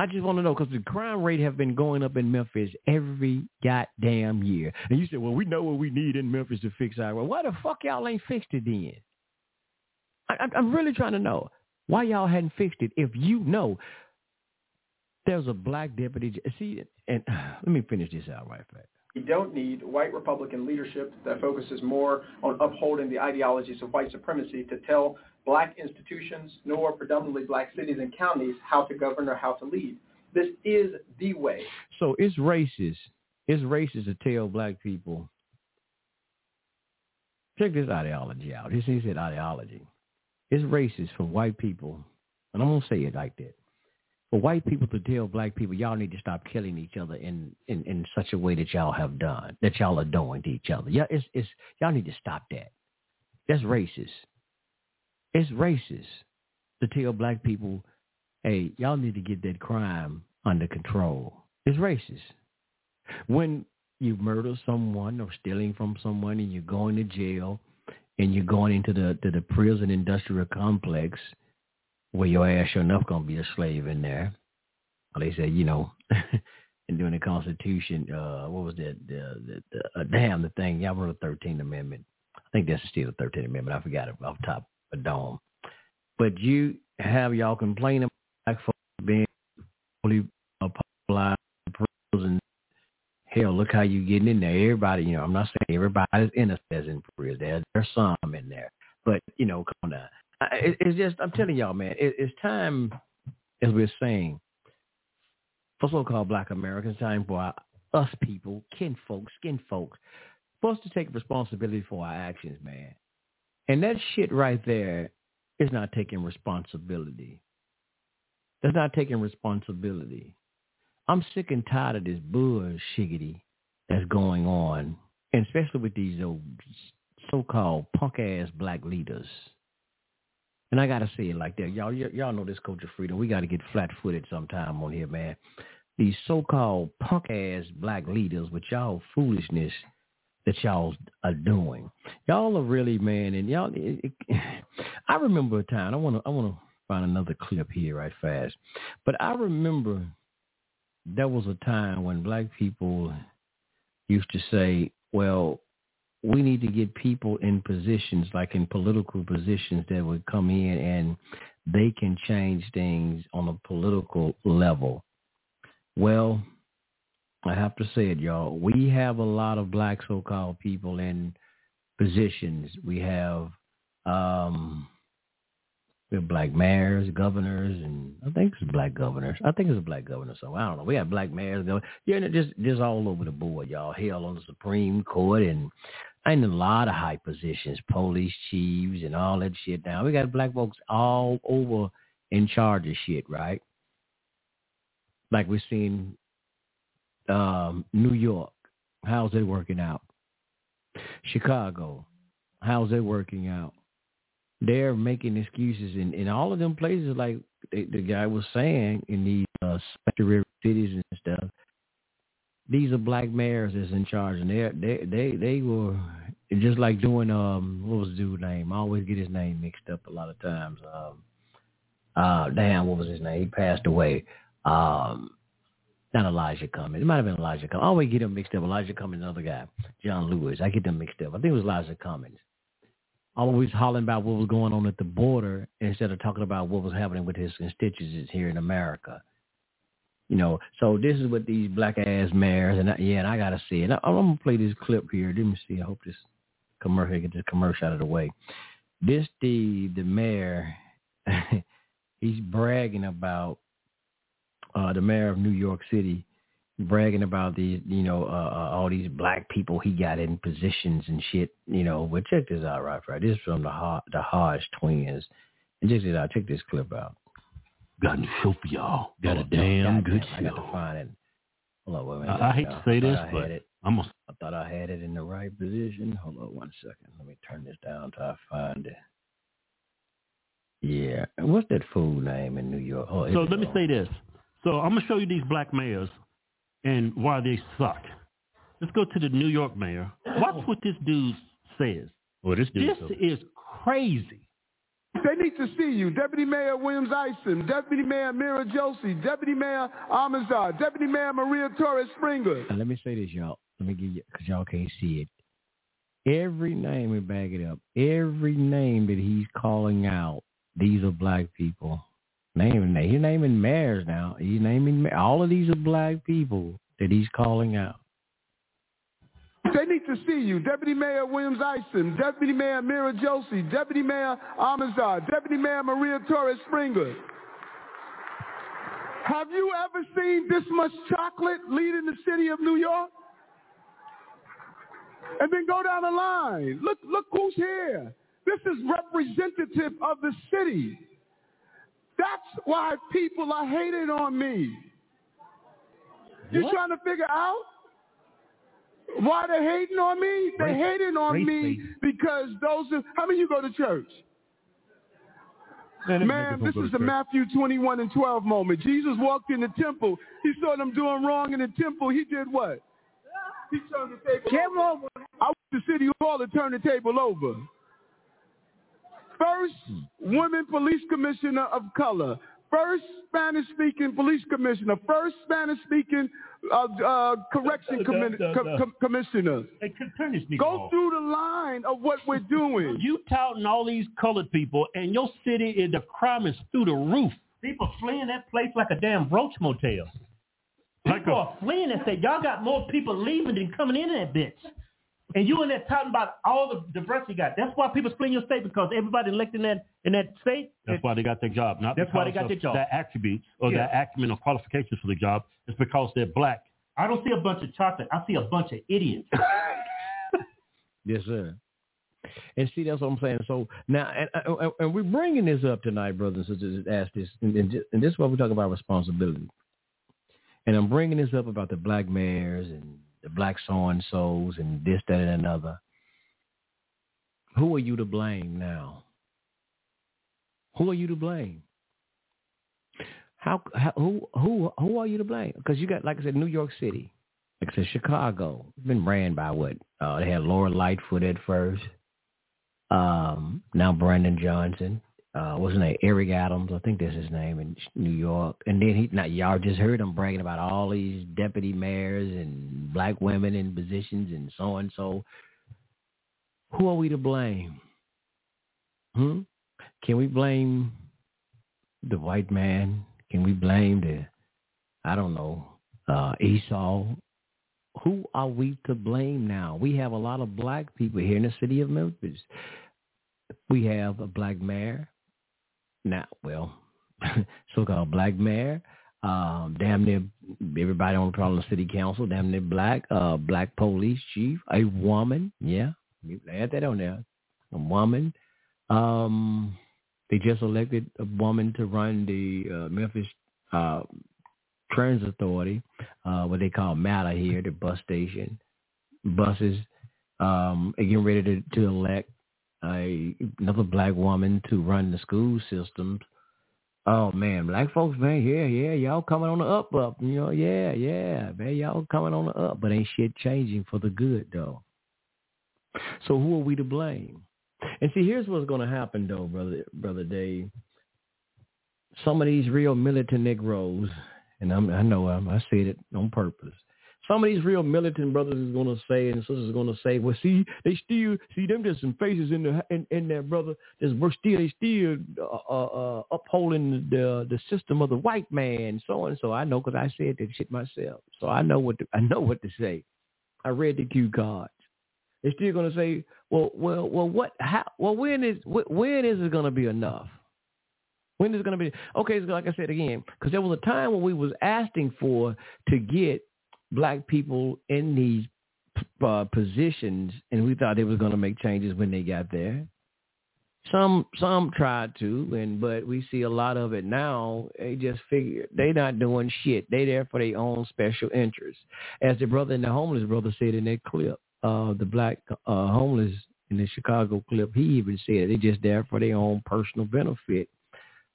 I just want to know because the crime rate have been going up in Memphis every goddamn year. And you said, well, we know what we need in Memphis to fix our. Well, why the fuck y'all ain't fixed it then? I, I'm really trying to know why y'all hadn't fixed it if you know there's a black deputy. See, and let me finish this out right back. We don't need white Republican leadership that focuses more on upholding the ideologies of white supremacy to tell black institutions nor predominantly black cities and counties how to govern or how to lead. This is the way. So it's racist. It's racist to tell black people. Check this ideology out. This is an ideology. It's racist for white people, and I'm gonna say it like that. For white people to tell black people, y'all need to stop killing each other in, in, in such a way that y'all have done, that y'all are doing to each other. Yeah, it's it's y'all need to stop that. That's racist. It's racist to tell black people, hey, y'all need to get that crime under control. It's racist. When you murder someone or stealing from someone and you're going to jail and you're going into the to the prison industrial complex where your ass sure enough gonna be a slave in there. Well, they say, you know, and during the Constitution, uh, what was that? The, the, the uh, damn the thing. Y'all wrote the Thirteenth Amendment. I think that's still the Thirteenth Amendment. I forgot it off the top a dome. But you have y'all complaining about black folks being fully applied prison. Hell, look how you getting in there. Everybody, you know, I'm not saying everybody's innocent in prison. There, there's some in there, but you know, come on now. It, it's just, I'm telling y'all, man, it, it's time, as we're saying, for so-called Black Americans, time for our, us people, kin folks, skin folks, us to take responsibility for our actions, man. And that shit right there is not taking responsibility. That's not taking responsibility. I'm sick and tired of this bullshiggity that's going on, and especially with these old so-called punk-ass black leaders. And I gotta say it like that, y'all. y- Y'all know this culture freedom. We gotta get flat-footed sometime on here, man. These so-called punk-ass black leaders with y'all foolishness that y'all are doing. Y'all are really, man, and y'all. It, it, I remember a time. I wanna, I wanna find another clip here right fast, but I remember there was a time when black people used to say, well, we need to get people in positions, like in political positions that would come in and they can change things on a political level. Well, I have to say it, y'all. We have a lot of black so-called people in positions. We have um we have black mayors, governors, and I think it's black governors. I think it's a black governor. So I don't know. We have black mayors, governors. Yeah, just just all over the board, y'all. Hell, on the Supreme Court and in a lot of high positions, police chiefs and all that shit. Now we got black folks all over in charge of shit, right? Like we're seeing um, New York. How's it working out? Chicago. How's it working out? They're making excuses in, in all of them places, like the, the guy was saying, in these uh, sanctuary cities and stuff. These are black mayors that's in charge, and they they they they were just like doing um what was the dude's name? I always get his name mixed up a lot of times. Um, uh, damn, what was his name? He passed away. Um, not Elijah Cummings. It might have been Elijah Cummings. I always get them mixed up. Elijah Cummings, another guy, John Lewis. I get them mixed up. I think it was Elijah Cummings. Always hollering about what was going on at the border instead of talking about what was happening with his constituents here in America. You know, so this is what these black ass mayors and I, yeah, and I gotta see it. I, I'm gonna play this clip here. Let me see. I hope this commercial get this commercial out of the way. This the the mayor, he's bragging about uh, the mayor of New York City bragging about these, you know, uh, uh, all these black people he got in positions and shit, you know. But check this out, right? Right, this is from the Ho- the Hodge twins, and check this out. Check this clip out. Got a show for y'all. Got a Oh, damn goddamn, good I got to show. find it. Hold on, wait a minute. I, I hate to say this, I but it. I'm gonna thought I had it in the right position. Hold on one second. Let me turn this down till I find it. Yeah. What's that fool name in New York? Oh, So let me go. say this. So I'm gonna show you these black mayors and why they suck. Let's go to the New York mayor. Watch what this dude says. Well, this dude. This is crazy. They need to see you. Deputy Mayor Williams Isom, Deputy Mayor Meera Joshi, Deputy Mayor Almanzar, Deputy Mayor Maria Torres Springer. Now, let me say this, y'all. Let me give you, because y'all can't see it. Every name, we back it up. Every name that he's calling out, these are black people. Naming, he's naming mayors now. He's naming all of these are black people that he's calling out. They need to see you. Deputy Mayor Williams Isom, Deputy Mayor Meera Joshi, Deputy Mayor Almanzar, Deputy Mayor Maria Torres Springer. Have you ever seen this much chocolate leading the city of New York? And then go down the line. Look, look who's here. This is representative of the city. That's why people are hating on me. You What? trying to figure out why they're hating on me? They're Race- hating on race me baiting. because those are, how many of you go to church? Man, them Man, this is the. Matthew 21 and 12 moment. Jesus walked in the temple. He saw them doing wrong in the temple. He did what? He turned the table Came over. I went to City Hall to turn the table over. First woman police commissioner of color. First Spanish-speaking police commissioner. First Spanish-speaking uh, uh, correction Uh, uh, commi- uh, co- uh. com- commissioner. Hey, c- turn Go off. through the line of what we're doing. You touting all these colored people, and your city is the crime is through the roof. People fleeing that place like a damn roach motel. Like People a- are fleeing and say, y'all got more people leaving than coming in that bitch. And you in there talking about all the diversity you got. That's why people fleeing your state because everybody elected in that in that state. That's why they got their job. Not That's why they got their job. Their attributes or Yeah. their acumen or qualifications for the job. It's because they're black. I don't see a bunch of chocolate. I see a bunch of idiots. Yes, sir. And see, that's what I'm saying. So now, and, and, and we're bringing this up tonight, brothers and sisters. Ask this, and, and, ju- and this is what we're talking about responsibility. And I'm bringing this up about the black mayors and the black so and and this, that, and another. Who are you to blame now? Who are you to blame? How, how who who who are you to blame? Because you got, like I said, New York City, like I said, Chicago. It's been ran by what? Uh, they had Lori Lightfoot at first. Um, now Brandon Johnson. Uh, what's his name? Eric Adams. I think that's his name in New York. And then he, now y'all just heard him bragging about all these deputy mayors and black women in positions and so and so. Who are we to blame? Hmm? Can we blame the white man? Can we blame the, I don't know, uh, Esau? Who are we to blame now? We have a lot of black people here in the city of Memphis. We have a black mayor. Now, well, so-called black mayor. Um, damn near everybody on the Portland City Council, damn near black. Uh, black police chief, a woman. Yeah, add that on there. A woman. Um, they just elected a woman to run the uh, Memphis uh, Transit Authority, uh, what they call MATA here, the bus station. Buses um, getting ready to, to elect a, another black woman to run the school systems. Oh man, black folks, man, yeah, yeah, y'all coming on the up, up, you know, yeah, yeah, man, y'all coming on the up, but ain't shit changing for the good though. So who are we to blame? And see, here's what's going to happen, though, brother, brother Dave. Some of these real militant Negroes, and I'm, I know I'm, I said it on purpose. Some of these real militant brothers is to say and sisters is to say, well, see, they still see them just some faces in the in, in there, brother. There's we're still they still uh, uh, uh, upholding the the system of the white man, so and so. I know because I said that shit myself, so I know what to, I know what to say. I read the cue cards. They're still to say, well, well, well, what? How? Well, when is when is it to be enough? When is it going to be? Okay, like I said again, because there was a time when we was asking for to get black people in these uh, positions, and we thought they was going to make changes when they got there. Some some tried to, and but we see a lot of it now. They just figure they not doing shit. They there for their own special interests, as the brother and the homeless brother said in that clip. Uh, the black uh, homeless in the Chicago clip, he even said they just there for their own personal benefit.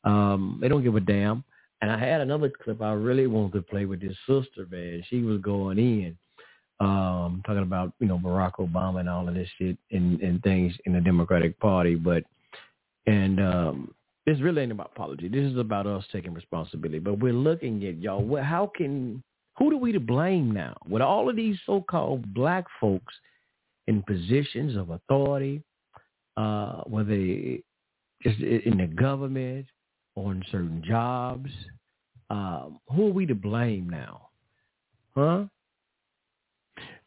Um, they don't give a damn. And I had another clip I really wanted to play with this sister, man. She was going in, um, talking about, you know, Barack Obama and all of this shit and, and things in the Democratic Party. But, and um, this really ain't about politics. This is about us taking responsibility. But we're looking at y'all. How can, who do we to blame now? With all of these so-called black folks in positions of authority, uh, whether just in the government, on certain jobs. Um, who are we to blame now? Huh?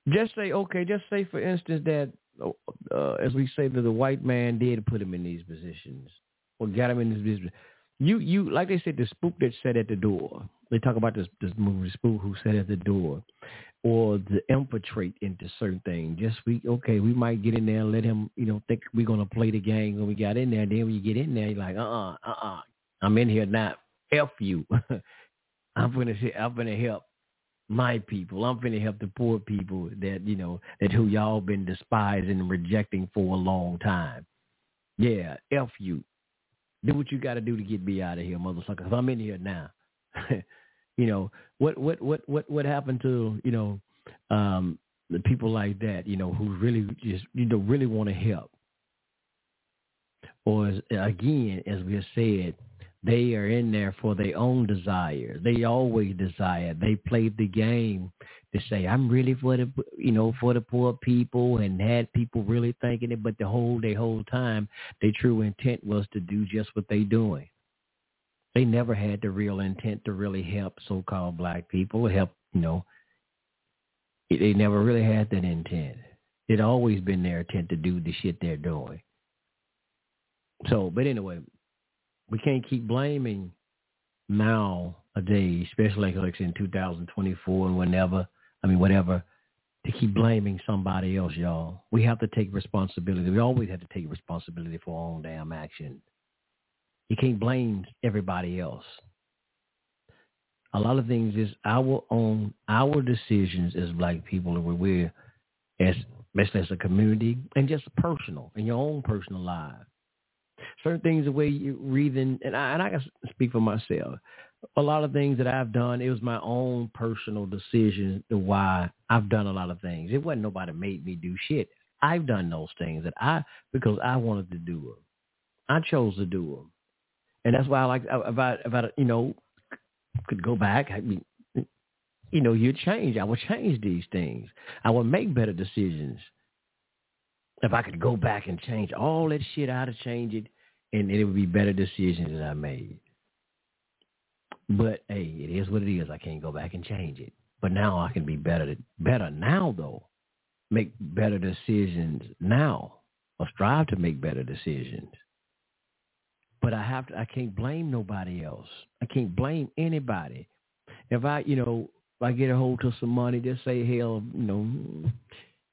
Just say okay. Just say for instance that, uh, as we say that the white man did put him in these positions, or got him in this business. You you like they said the spook that sat at the door. They talk about this this movie spook who sat at the door, or the infiltrate into certain things. Just we okay, we might get in there and let him you know think we're gonna play the game when we got in there. Then when you get in there, you're like uh uh-uh, uh uh I'm in here now. F you. I'm gonna say I'm gonna help my people. I'm finna help the poor people that, you know, that who y'all been despising and rejecting for a long time. Yeah, F you. Do what you gotta do to get me out of here, motherfucker. Cause I'm in here now. you know, what what what what what happened to, you know, um the people like that, you know, who really just you know, really want to help. Or as, again, as we have said, they are in there for their own desire. They always desire. They played the game to say, I'm really for the, you know, for the poor people and had people really thinking it. But the whole, their whole time, their true intent was to do just what they doing. They never had the real intent to really help so-called black people, help, you know, they never really had that intent. It always been their intent to do the shit they're doing. So, but anyway, we can't keep blaming nowadays, especially like in 2024 and whenever, I mean, whatever, to keep blaming somebody else, y'all. We have to take responsibility. We always have to take responsibility for our own damn action. You can't blame everybody else. A lot of things is our own, our decisions as black people, where we're, as, especially as a community, and just personal, in your own personal life certain things the way you reading and I and I can speak for myself. A lot of things that I've done, it was my own personal decision to why I've done a lot of things. It wasn't nobody made me do shit. I've done those things that I because I wanted to do them. I chose to do them, and that's why I like if I you know could go back. I mean, you know, you change. I would change these things. I would make better decisions. If I could go back and change all that shit, I'd have changed it and it would be better decisions that I made. But hey, it is what it is. I can't go back and change it. But now I can be better. Better now, though. Make better decisions now, or strive to make better decisions. But I have to. I can't blame nobody else. I can't blame anybody. If I, you know, if I get a hold to some money, just say hell, you know,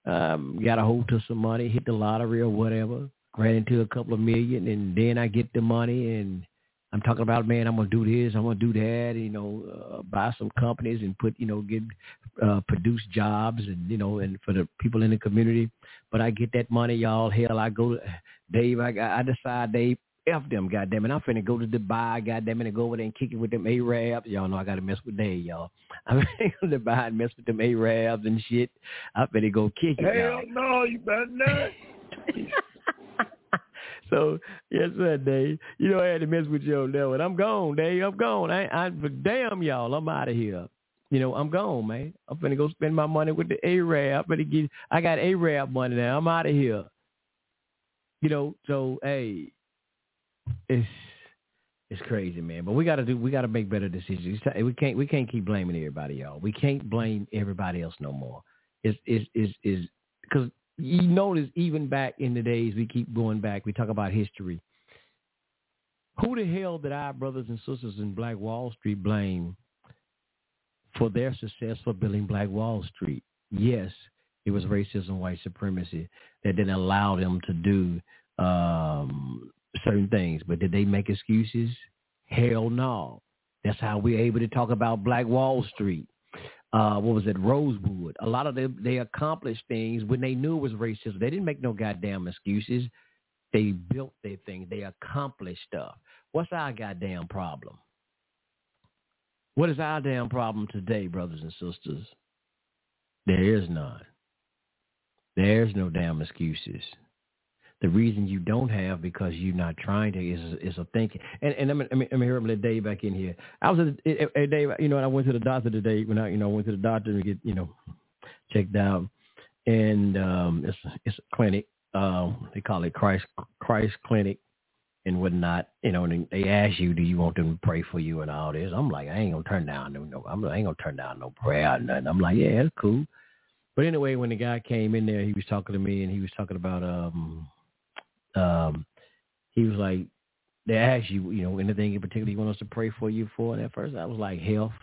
um, got a hold to some money, hit the lottery or whatever ran into a couple of million, and then I get the money, and I'm talking about, man, I'm gonna do this, I'm gonna do that, you know, uh, buy some companies and put, you know, get uh, produce jobs, and you know, and for the people in the community. But I get that money, y'all. Hell, I go, Dave. I I decide, Dave. F them, goddamn it. I'm finna go to Dubai, goddamn it, and go over there and kick it with them Arabs. Y'all know I gotta mess with Dave, y'all. I'm finna go to Dubai and mess with them Arabs and shit. I'm finna go kick it, Hell y'all. no, you better not. So yes, sir, Dave. You know I had to mess with you on that one. I'm gone, Dave. I'm gone. I, I damn y'all. I'm out of here. You know, I'm gone, man. I'm finna go spend my money with the Arab. I'm finna get. I got Arab money now. I'm out of here. You know, so hey, it's it's crazy, man. But we gotta do. We gotta make better decisions. We can't. We can't keep blaming everybody, y'all. We can't blame everybody else no more. It's is is is because you notice even back in the days, we keep going back. We talk about history. Who the hell did our brothers and sisters in Black Wall Street blame for their success for building Black Wall Street? Yes, it was racism, white supremacy that didn't allow them to do um, certain things. But did they make excuses? Hell no. That's how we're able to talk about Black Wall Street uh, what was it, Rosewood. A lot of them, they accomplished things when they knew it was racism. They didn't make no goddamn excuses. They built their thing. They accomplished stuff. What's our goddamn problem? What is our damn problem today, brothers and sisters? There is none. There's no damn excuses. The reason you don't have because you're not trying to is is a thinking. And and I'm I'm, I'm here. I'm let Dave back in here. I was at, at, Dave. You know, I went to the doctor today. When I you know went to the doctor to get you know checked out, and um, it's it's a clinic. Um, they call it Christ Christ Clinic and whatnot. You know, and they ask you, do you want them to pray for you and all this? I'm like, I ain't gonna turn down no. no I'm I ain't gonna turn down no prayer or nothing. I'm like, yeah, that's cool. But anyway, when the guy came in there, he was talking to me, and he was talking about um, um, he was like, they asked you, you know, anything in particular you want us to pray for you for? And at first, I was like, health.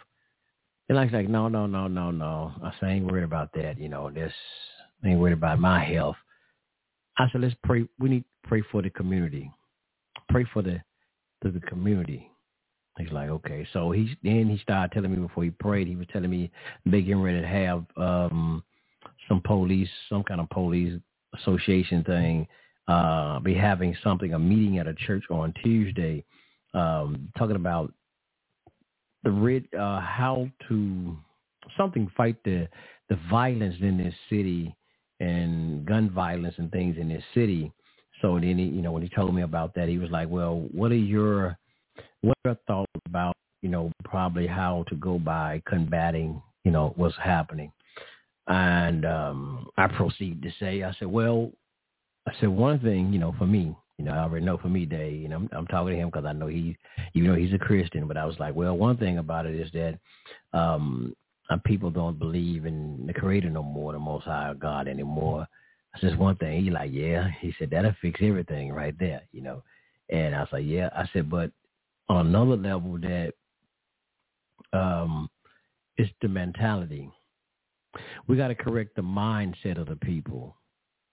And I was like, no, no, no, no, no. I said, I ain't worried about that. You know, this I ain't worried about my health. I said, let's pray. We need to pray for the community. Pray for the the, the community. He's like, okay. So he then he started telling me before he prayed. He was telling me they getting ready to have um some police, some kind of police association thing. Uh, be having something, a meeting at a church on Tuesday, um, talking about the rid, uh, how to something fight the the violence in this city and gun violence and things in this city. So then he, you know, when he told me about that, he was like, "Well, what are your what are your thoughts about, you know, probably how to go by combating, you know, what's happening?" And um, I proceeded to say, I said, "Well, I said one thing, you know, for me, you know, I already know for me, Dave. You know, I'm, I'm talking to him because I know he, even though he's a Christian, but I was like, well, one thing about it is that um, uh, people don't believe in the Creator no more, the Most High God anymore. That's just one thing. He like, yeah. He said that'll fix everything right there, you know. And I was like, yeah. I said, but on another level, that um, it's the mentality. We got to correct the mindset of the people.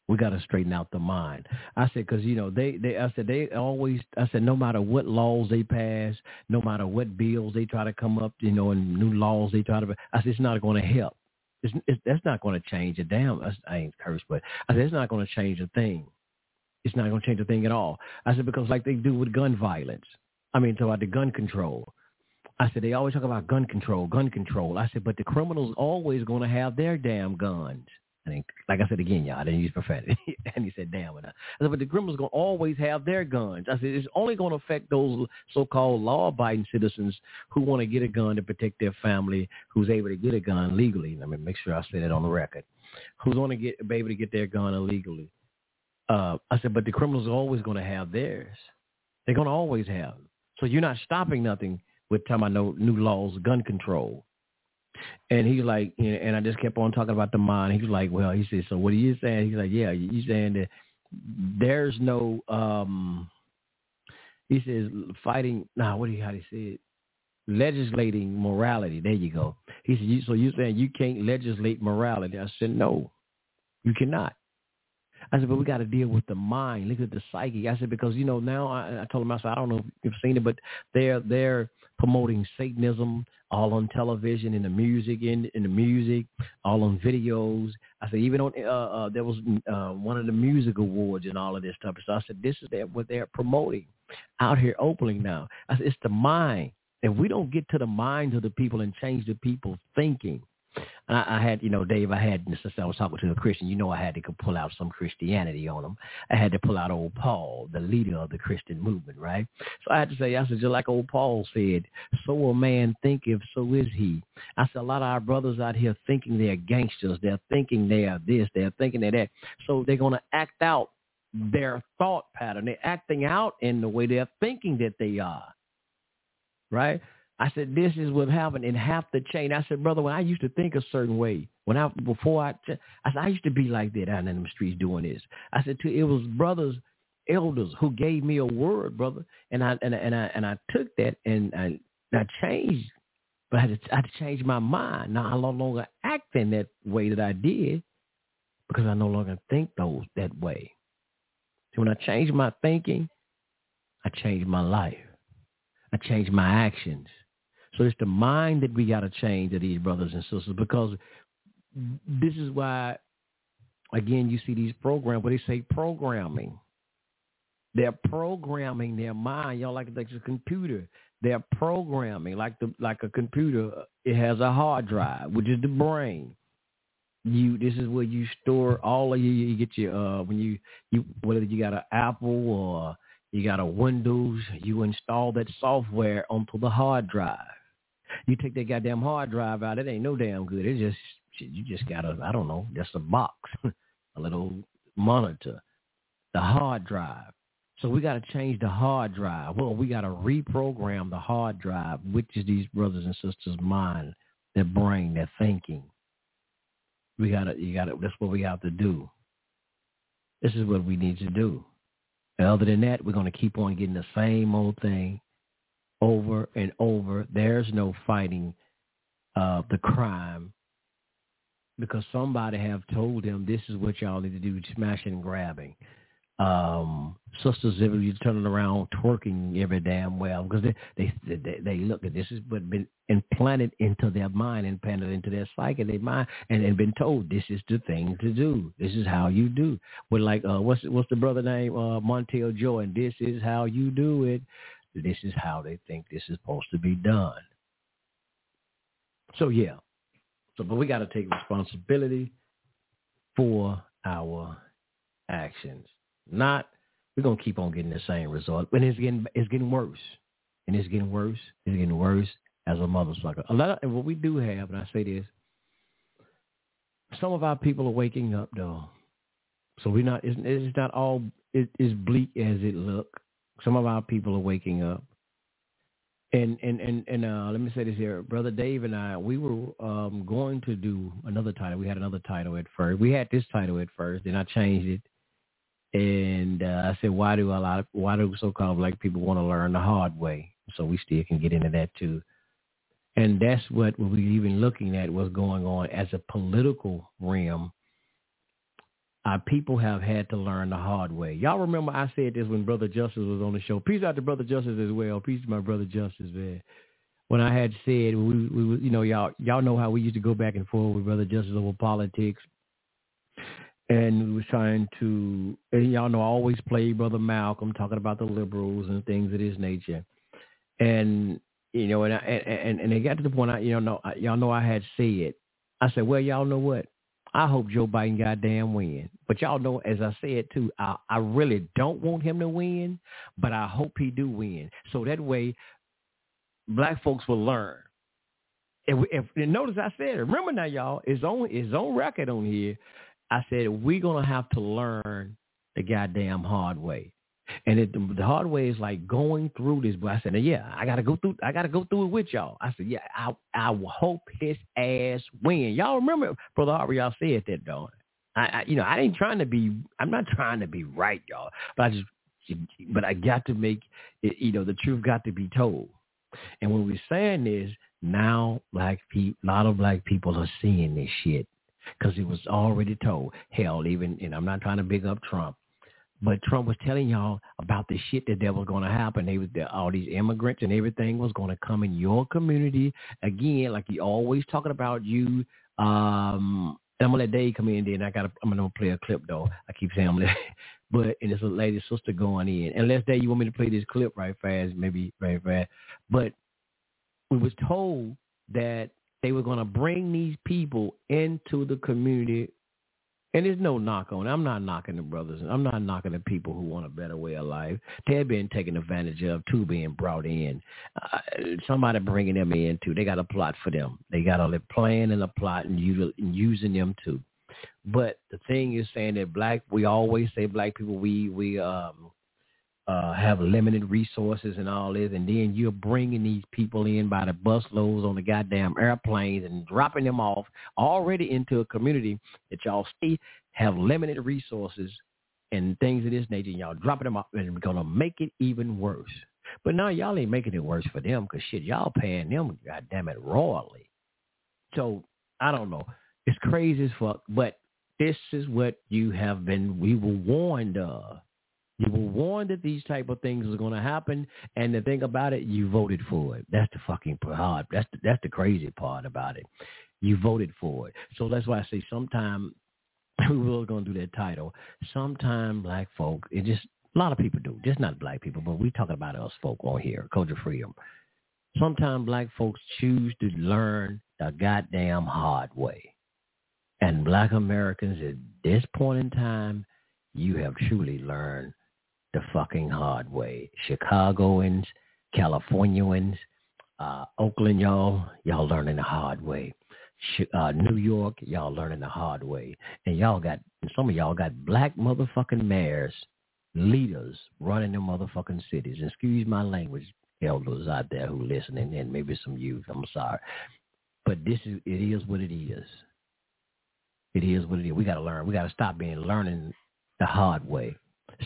We got to straighten out the mind. I said, because you know they, they, I said they always, I said no matter what laws they pass, no matter what bills they try to come up, you know, and new laws they try to, I said it's not going to help. It's, it's, that's not going to change a damn. I ain't cursed, but I said it's not going to change a thing. It's not going to change a thing at all. I said because like they do with gun violence. I mean, about the gun control. I said they always talk about gun control, gun control. I said, but the criminals always going to have their damn guns. I mean, like I said again, y'all, I didn't use profanity. and he said, damn it. I said, but the criminals going to always have their guns. I said, it's only going to affect those so-called law-abiding citizens who want to get a gun to protect their family, who's able to get a gun legally. Let me make sure I say that on the record. Who's going to get be able to get their gun illegally. Uh, I said, but the criminals are always going to have theirs. They're going to always have. So you're not stopping nothing with talking about no new laws, gun control. And he's like, and I just kept on talking about the mind. He's like, well, he said, so what are you saying? He's like, yeah, you saying that there's no, um, he says fighting. Nah, what do you how do you say it? Legislating morality. There you go. He said, you, so you're saying you can't legislate morality? I said, no, you cannot. I said, but we got to deal with the mind. Look at the psyche. I said, because you know now I, I told him I said I don't know if you've seen it, but they're they're promoting Satanism all on television, in the music, in in the music, all on videos. I said even on uh, uh there was uh, one of the music awards and all of this stuff. So I said this is what they're promoting out here openly now. I said it's the mind. If we don't get to the minds of the people and change the people's thinking, and I, I had, you know, Dave, I had, since I was talking to a Christian, you know I had to pull out some Christianity on them. I had to pull out old Paul, the leader of the Christian movement, right? So I had to say, I said, just like old Paul said, so a man thinketh, so is he. I said, a lot of our brothers out here thinking they're gangsters. They're thinking they are this. They're thinking they're that. So they're going to act out their thought pattern. They're acting out in the way they're thinking that they are, right? I said, this is what happened in half the chain. I said, brother, when I used to think a certain way, when I, before I, I said, I used to be like that out in the streets doing this. I said, it was brothers, elders who gave me a word, brother. And I, and, I, and I, and I took that and I, I changed, but I had, to, I had to change my mind. Now I no longer act in that way that I did because I no longer think those that way. So when I changed my thinking, I changed my life. I changed my actions. So it's the mind that we got to change of these brothers and sisters because this is why, again, you see these programs where they say programming. They're programming their mind, know, like, like a computer. They're programming like the like a computer. It has a hard drive, which is the brain. You this is where you store all of you. You get your uh when you you whether you got an Apple or you got a Windows, you install that software onto the hard drive you take that goddamn hard drive out, it ain't no damn good. It just you just got a I don't know, just a box, a little monitor, the hard drive. So we got to change the hard drive. Well, we got to reprogram the hard drive, which is these brothers and sisters' mind, their brain, their thinking. We gotta, you gotta. That's what we have to do. This is what we need to do. And other than that, we're gonna keep on getting the same old thing over and over. There's no fighting uh, the crime because somebody have told them this is what y'all need to do: smashing and grabbing. Um, Sister Zibby, you turning around twerking every damn well because they, they they they look at this is what been implanted into their mind, implanted into their psyche, their mind, and and been told this is the thing to do. This is how you do. But like, uh, what's what's the brother name? Uh, Montel Jordan. This is how you do it. This is how they think this is supposed to be done. So yeah. So, but we got to take responsibility for our actions. Not we're gonna keep on getting the same result, but it's getting it's getting worse, and it's getting worse. It's getting worse as a motherfucker. A lot of and what we do have, and I say this, some of our people are waking up though. So we're not. It's, it's not all it, as bleak as it look. Some of our people are waking up. And and and and uh, let me say this here, brother Dave and I, we were um, going to do another title. We had another title at first. We had this title at first, then I changed it and uh, I said, why do a lot of why do so-called black people want to learn the hard way? So we still can get into that too. And that's what we're even looking at what's going on as a political realm. Our people have had to learn the hard way. Y'all remember I said this when Brother Justice was on the show. Peace out to Brother Justice as well. Peace to my brother Justice, man. When I had said we, we, you know, y'all, y'all know how we used to go back and forth with Brother Justice over politics and we was trying to and y'all know I always play Brother Malcolm talking about the liberals and things of this nature. And you know, and I, and and it got to the point I you know y'all know I had said I said, well, y'all know what? I hope Joe Biden goddamn win. But y'all know, as I said too, I, I really don't want him to win, but I hope he do win. So that way, black folks will learn. If, if and notice I said, remember now, y'all, it's on it's on record on here I said we're gonna have to learn the goddamn hard way. And it, the hard way is like going through this. But I said, yeah, I gotta go through. I gotta go through it with y'all. I said, yeah, I I hope his ass win. Y'all remember, brother Harvey, y'all said that, don't? I, I you know I ain't trying to be. I'm not trying to be right, y'all. But I just, but I got to make it. You know, the truth got to be told. And when we're saying this now, black people, a lot of black people are seeing this shit because it was already told. Hell, even, and I'm not trying to big up Trump, but Trump was telling y'all about the shit that, that was going to happen. They was all these immigrants and everything was going to come in your community again, like he always talking about you. Um, I'm gonna let Dave come in. Then I got. I'm gonna play a clip though. I keep saying, I'm but and it's a lady sister going in. Unless Dave, you want me to play this clip right fast, maybe right fast. But we was told that they were to bring these people into the community. And there's no knock on. I'm not knocking the brothers. I'm not knocking the people who want a better way of life. They're being taken advantage of too, being brought in. Uh, somebody bringing them in too. They got a plot for them. They got a plan and a plot and, and using them too. But the thing is saying that black, we always say black people, we we um uh, have limited resources and all this, and then you're bringing these people in by the busloads on the goddamn airplanes and dropping them off already into a community that y'all see have limited resources and things of this nature. And y'all dropping them off and to make it even worse. But now y'all ain't making it worse for them because shit, y'all paying them, goddamn it, royally. So I don't know. It's crazy as fuck, but this is what you have been, we were warned of you were warned that these type of things was going to happen, and the thing about it, you voted for it. That's the fucking hard. That's the, that's the crazy part about it. You voted for it. So that's why I say sometime we were going to do that title. Sometime black folk, it just a lot of people do, just not black people, but we talking about us folk on here, culture freedom. Sometimes black folks choose to learn the goddamn hard way. And black Americans at this point in time, you have truly learned the fucking hard way. Chicagoans, Californians, uh, Oakland, y'all, y'all learning the hard way. Uh, New York, y'all learning the hard way. And y'all got, some of y'all got black motherfucking mayors, leaders running the motherfucking cities. Excuse my language, elders out there who listening and maybe some youth. I'm sorry. But this is, it is what it is. It is what it is. We got to learn. We got to stop being learning the hard way.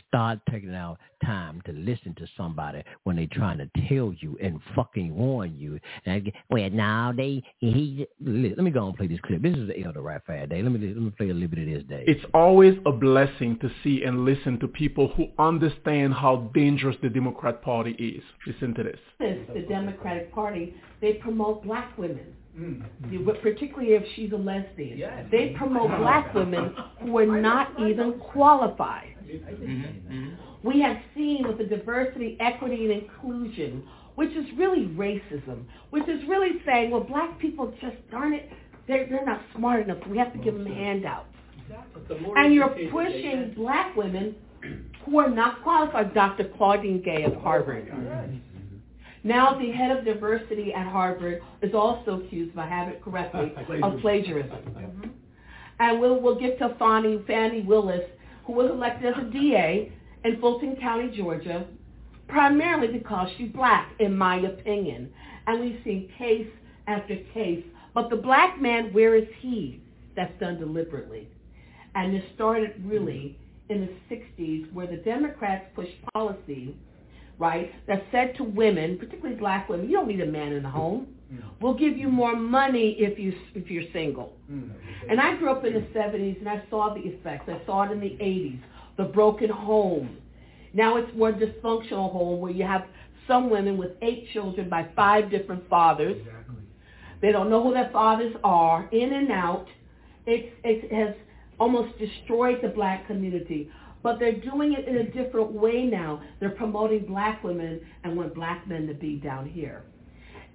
Start taking out time to listen to somebody when they're trying to tell you and fucking warn you. And I well, now they he. Let me go and play this clip. This is the Elder Right Fad Day. Let me let me play a little bit of this day. It's always a blessing to see and listen to people who understand how dangerous the Democrat Party is. Listen to this. This, the Democratic Party, they promote black women. Mm. You- but Particularly if she's a lesbian. They promote black women who are not even qualified. Mm-hmm. We have seen with the diversity, equity, and inclusion, which is really racism, which is really saying, well, black people just, darn it, they're, they're not smart enough. We have to give them handouts. And you're pushing black women who are not qualified. Dr. Claudine Gay of Harvard. Now the head of diversity at Harvard is also accused, if I have it correctly, of plagiarism. And we'll, we'll get to Fani, Fani Willis, who was elected as a DA in Fulton County, Georgia, primarily because she's black, in my opinion. And we've seen case after case. But the black man, where is he? That's done deliberately. And this started really in the 60s where the Democrats pushed policy, right, that said to women, particularly black women, you don't need a man in the home. Mm. We'll give you more money if you if you're single. Mm. And I grew up in the 70s and I saw the effects. I saw it in the 80s, the broken home. Now it's more dysfunctional home where you have some women with eight children by five different fathers. Exactly. They don't know who their fathers are, in and out. It, it has almost destroyed the black community. But they're doing it in a different way now. They're promoting black women and want black men to be down here.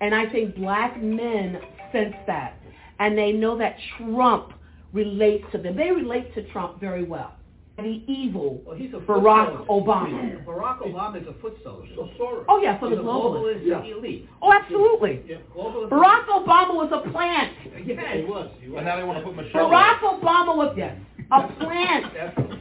And I think black men sense that. And they know that Trump relates to them. They relate to Trump very well. The evil Well, he's a Barack soldier. Obama. Barack Obama is a foot soldier. Oh, yeah, for He's the a globalists. globalist elite. Oh, absolutely. Globalist Barack Obama was a plant. Yeah, he was. He was. But now they want to put Michelle. Barack Obama was, yes, a plant.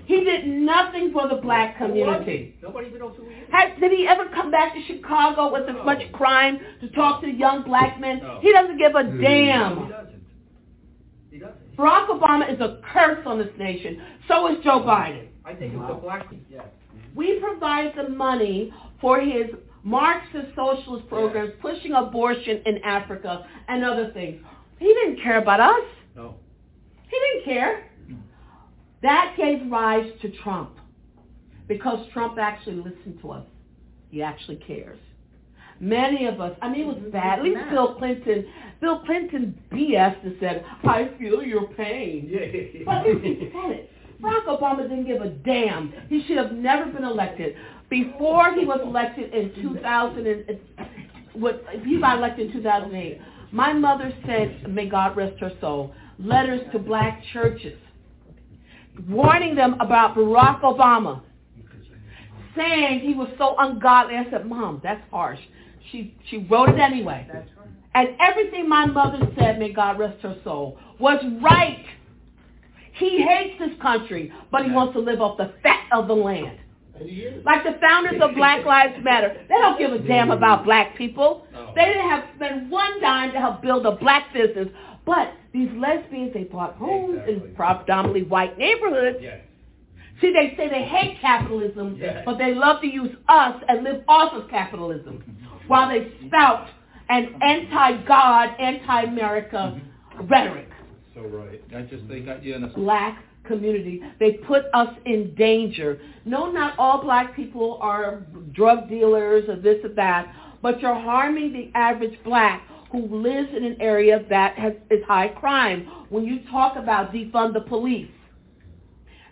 He did nothing for the black community. Nobody even knows who he is. Has, did he ever come back to Chicago with as much crime to talk to young black men? He doesn't give a hmm. He damn. doesn't. He doesn't. Barack Obama is a curse on this nation. So is Joe Biden. I think it's the black. Yeah. We provide the money for his Marxist socialist programs, pushing abortion in Africa and other things. He didn't care about us. No. He didn't care. That gave rise to Trump because Trump actually listened to us. He actually cares. Many of us, I mean, it was bad. At least Bill Clinton, Bill Clinton BS and said, I feel your pain. But at least he said it. Barack Obama didn't give a damn. He should have never been elected. Before he was elected in 2000, and, what, he got elected in 2008, my mother sent, may God rest her soul, letters to black churches warning them about Barack Obama, saying he was so ungodly. I said, Mom, that's harsh. She, she wrote it anyway. And everything my mother said, may God rest her soul, was right. He hates this country, but he wants to live off the fat of the land. Like the founders of Black Lives Matter. They don't give a damn about black people. They didn't have spent one dime to help build a black business. But these lesbians, they bought homes in predominantly white neighborhoods. See, they say they hate capitalism, but they love to use us and live off of capitalism mm-hmm. while they spout an anti-God, anti-America mm-hmm. rhetoric. So right. I just they got you in a Black community. They put us in danger. No, not all black people are drug dealers or this or that, but you're harming the average black who lives in an area that has is high crime. When you talk about defund the police,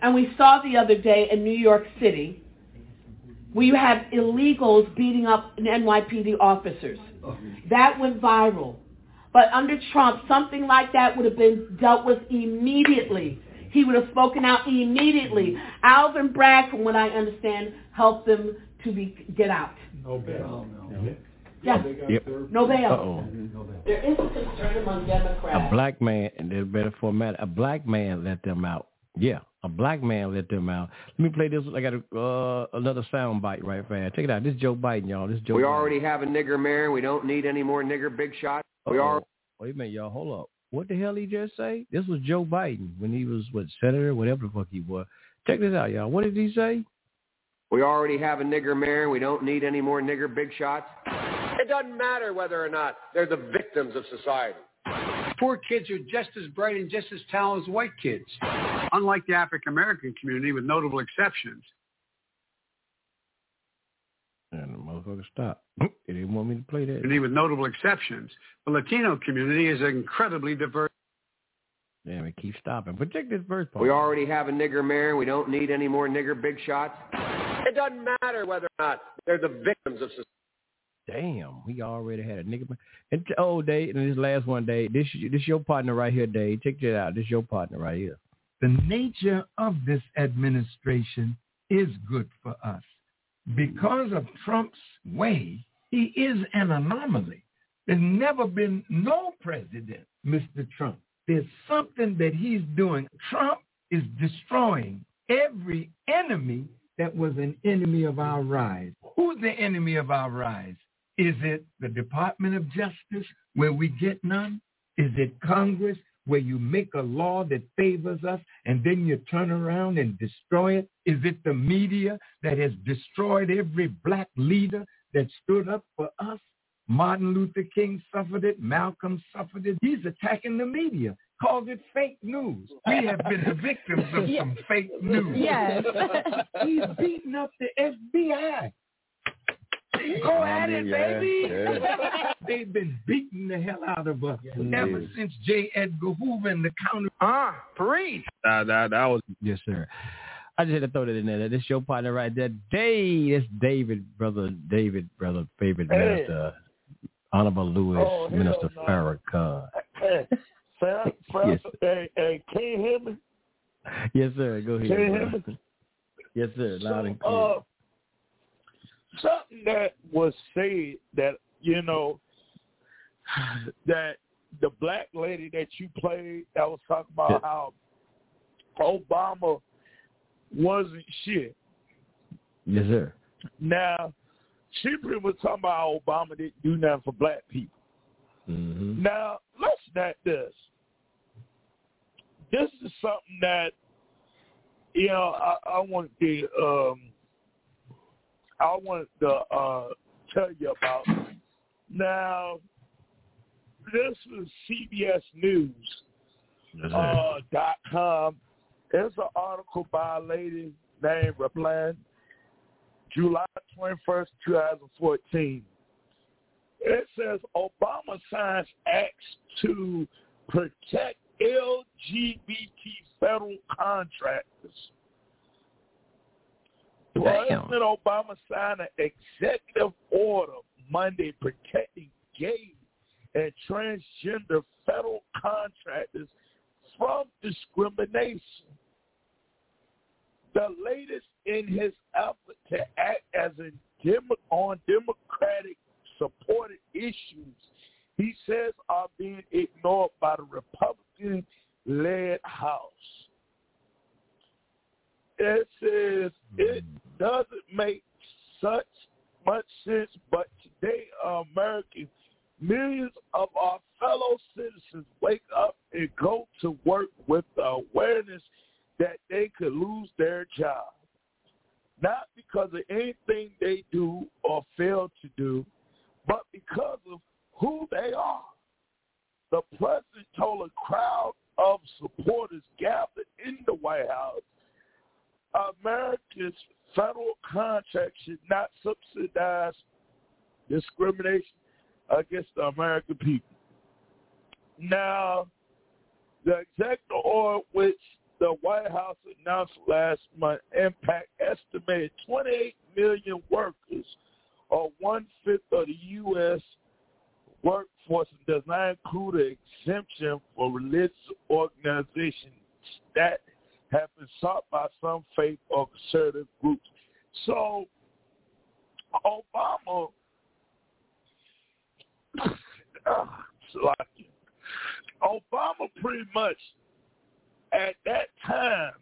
and we saw the other day in New York City, where you have illegals beating up NYPD officers. That went viral. But under Trump, something like that would have been dealt with immediately. He would have spoken out immediately. Alvin Bragg, from what I understand, helped them to be get out. No bail. Yeah. Yep. No bail. Uh-oh. There is a concern among Democrats. A black man, and there's better format. A black man let them out. Yeah, a black man let them out. Let me play this. I got a, uh, another sound bite right fast. Check it out. This is Joe Biden, y'all. This is Joe. We Biden. already have a nigger mayor. We don't need any more nigger big shot. We Uh-oh. are. Wait a minute, y'all. Hold up. What the hell he just say? This was Joe Biden when he was what senator, whatever the fuck he was. Check this out, y'all. What did he say? We already have a nigger mayor. We don't need any more nigger big shots. It doesn't matter whether or not they're the victims of society. Poor kids are just as bright and just as talented as white kids. Unlike the African American community, with notable exceptions. And the motherfucker stopped. They didn't want me to play that. Community with notable exceptions. The Latino community is incredibly diverse. Damn, it keeps stopping. But check this verse part. We already have a nigger mayor. We don't need any more nigger big shots. It doesn't matter whether or not they're the victims of society. Damn, we already had a nigga. And oh, Dave, and this last one, Dave. This this your partner right here, Dave. Check that out. This your partner right here. The nature of this administration is good for us. Because of Trump's way, he is an anomaly. There's never been no president, Mr. Trump. There's something that he's doing. Trump is destroying every enemy that was an enemy of our rise. Who's the enemy of our rise? Is it the Department of Justice where we get none? Is it Congress where you make a law that favors us and then you turn around and destroy it? Is it the media that has destroyed every black leader that stood up for us? Martin Luther King suffered it. Malcolm suffered it. He's attacking the media. Called it fake news. We have been the victims of Yes. some fake news. Yes. He's beating up the FBI. Go at it, Yeah, baby. yeah. They've been beating the hell out of us Yeah. ever since J. Edgar Hoover and the counter. Ah, Paris. That, that, that was yes, sir. I just had to throw that in there. This your partner right there, Dave. That's David, brother. David, brother, favorite Hey. minister, Honorable Louis, Oh, Minister no. Farrakhan. Hey, Sam, Sam, Yes. hey, hey, can you hear me? Yes, sir. Go ahead. Can you hear me? Yes, sir. Loud and clear. Uh, something that was said that you know that the black lady that you played that was talking about how Obama wasn't shit. yes, sir. Now she pretty much talking about how Obama didn't do nothing for black people. Mm-hmm. Now listen at this. This is something that you know I, I want to um I want to uh tell you about. Now this is CBS News uh, dot com. There's an article by a lady named Raplan, July 21st, 2014. It says Obama signs acts to protect LGBT federal contractors. President Obama signed an executive order Monday protecting gay and transgender federal contractors from discrimination. The latest in his effort to act as a Demo- on Democratic supported issues he says are being ignored by the Republican led House. It says it mm-hmm. doesn't make such much sense, but today Americans, millions of our fellow citizens wake up and go to work with the awareness that they could lose their job. Not because of anything they do or fail to do, but because of who they are. The president told a crowd of supporters gathered in the White House America's federal contracts should not subsidize discrimination against the American people. Now, the executive order which the White House announced last month impact estimated 28 million workers, or one-fifth of the U.S. workforce, and does not include an exemption for religious organizations that have been sought by some faith or conservative groups. So Obama, Obama pretty much at that time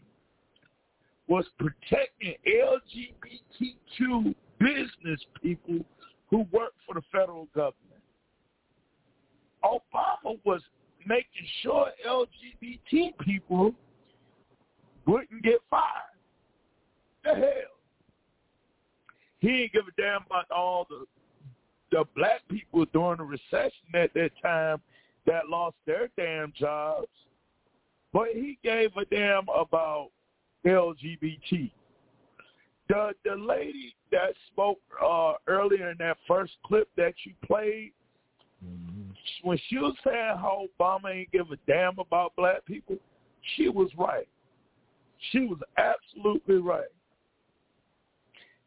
was protecting LGBTQ business people who work for the federal government. Obama was making sure LGBT people wouldn't get fired. The hell. He ain't give a damn about all the the black people during the recession at that time that lost their damn jobs. But he gave a damn about LGBT. The the lady that spoke uh, earlier in that first clip that you played, when she was saying how Obama ain't give a damn about black people, she was right. She was absolutely right.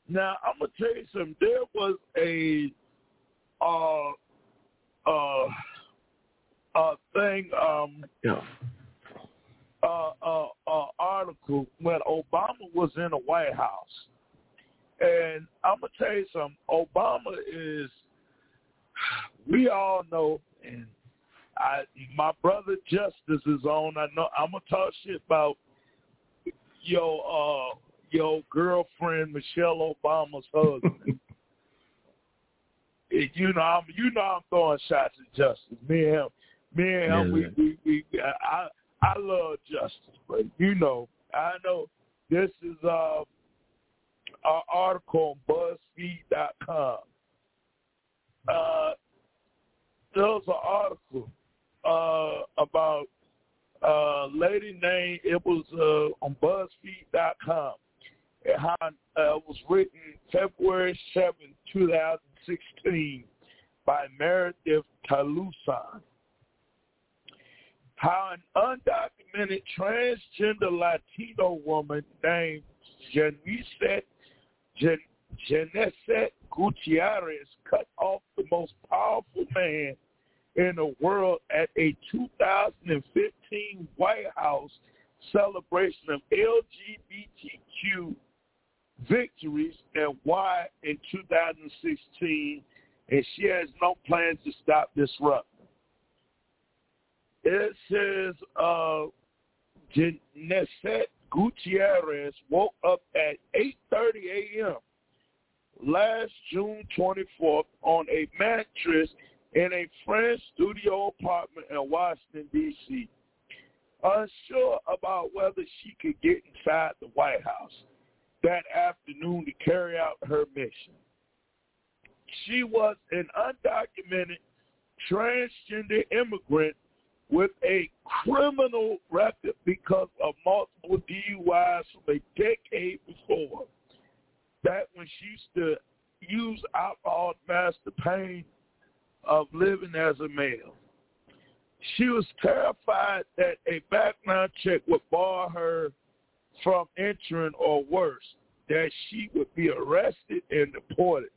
Now I'm gonna tell you something. There was a uh uh uh thing um Yeah. uh, uh, uh, article when Obama was in the White House. And I'm gonna tell you something. Obama is. We all know, and I, my brother Justice is on. I know I'm gonna talk shit about your uh, your girlfriend Michelle Obama's husband. you know, I'm you know I'm throwing shots at Justice. Me and him, me and him, we, we, we I I love Justice, but you know, I know this is uh our article on BuzzFeed.com. Uh, there was an article uh, about a lady named, it was uh, on BuzzFeed.com. It uh, was written February 7, 2016 by Meredith Talusan. How an undocumented transgender Latino woman named Jennicet Jan- Jennicet Gutierrez cut off the most powerful man in the world at a 2015 White House celebration of LGBTQ victories and why in 2016, and she has no plans to stop disrupting. It says uh, Jennicet Gutierrez woke up at 8.30 a.m. last June 24th on a mattress in a friend's studio apartment in Washington, D.C., unsure about whether she could get inside the White House that afternoon to carry out her mission. She was an undocumented transgender immigrant with a criminal record because of multiple DUIs from a decade before. That when she used to use alcohol to mask the pain of living as a male. She was terrified that a background check would bar her from entering or worse, that she would be arrested and deported.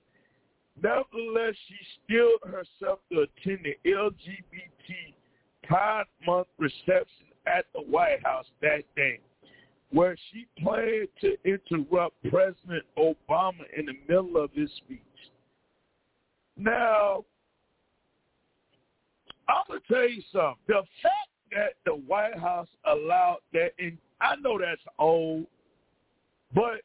Nevertheless, she steeled herself to attend the LGBT Pride Month reception at the White House that day, where she planned to interrupt President Obama in the middle of his speech. Now, I'm to tell you something. The fact that the White House allowed that, and I know that's old, but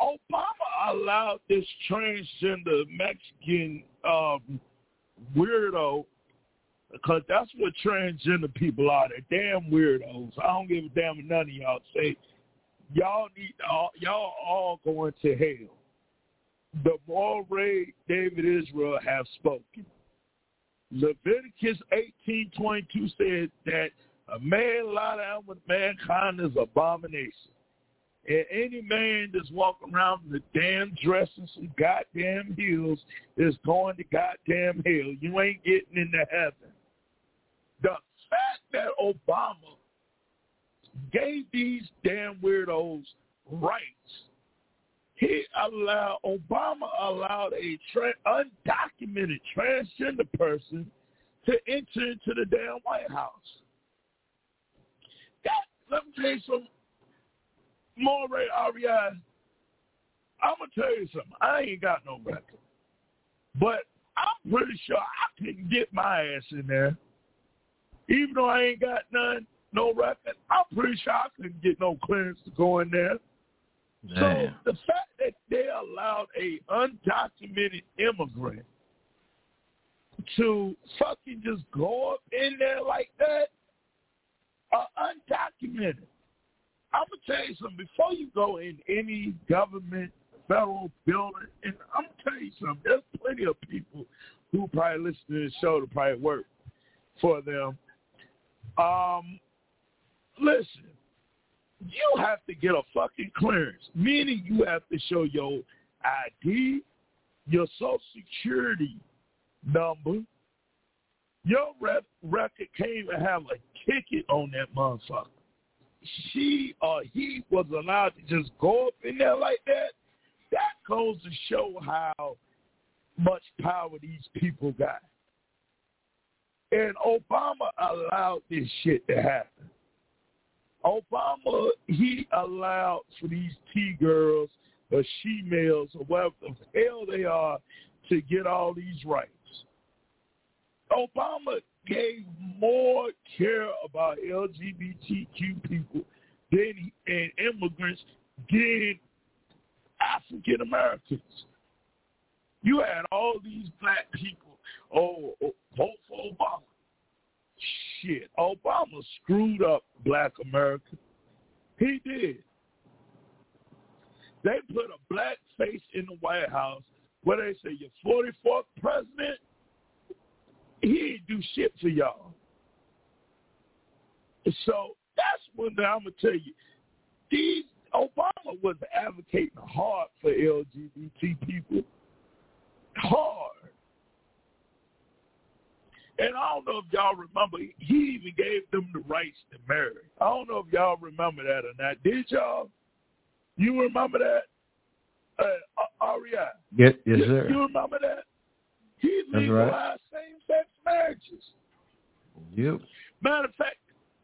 Obama allowed this transgender Mexican um, weirdo because that's what transgender people are. They're damn weirdos. I don't give a damn what none of y'all say. Y'all need all, y'all all going to hell. The Moray David Israel have spoken. Leviticus eighteen twenty two said that a man lie down with mankind is abomination. And any man that's walking around in the damn dress and some goddamn heels is going to goddamn hell. You ain't getting into heaven. The fact that Obama gave these damn weirdos rights, he allowed Obama allowed a tra- undocumented transgender person to enter into the damn White House. That let me tell you something. More Ray REI, I'm gonna tell you something. I ain't got no record, but I'm pretty sure I can get my ass in there even though I ain't got none, no record, I'm pretty sure I couldn't get no clearance to go in there. So the fact that they allowed a undocumented immigrant to fucking just go up in there like that are undocumented. I'm gonna tell you something. Before you go in any government, federal building, and I'm gonna tell you something. There's plenty of people who probably listen to this show to probably work for them. Um, listen, you have to get a fucking clearance, meaning you have to show your ID, your social security number. Your rep record can't even have a ticket on that motherfucker. She or he was allowed to just go up in there like that. That goes to show how much power these people got. And Obama allowed this shit to happen. Obama, he allowed for these T-girls or she-males or whatever the hell they are to get all these rights. Obama gave more care about LGBTQ people than and immigrants than African Americans. You had all these black people, oh, oh, vote for Obama. Shit, Obama screwed up black America. He did. They put a black face in the White House where they say, your 44th president, he ain't do shit for y'all. So that's thing I'm going to tell you. These Obama was advocating hard for LGBT people. Hard. And I don't know if y'all remember, he even gave them the rights to marry. I don't know if y'all remember that or not. Did y'all? You remember that? Uh, Aria? Yes, yes, you, sir. You remember that? He legalized right. same-sex marriages. Yep. Matter of fact,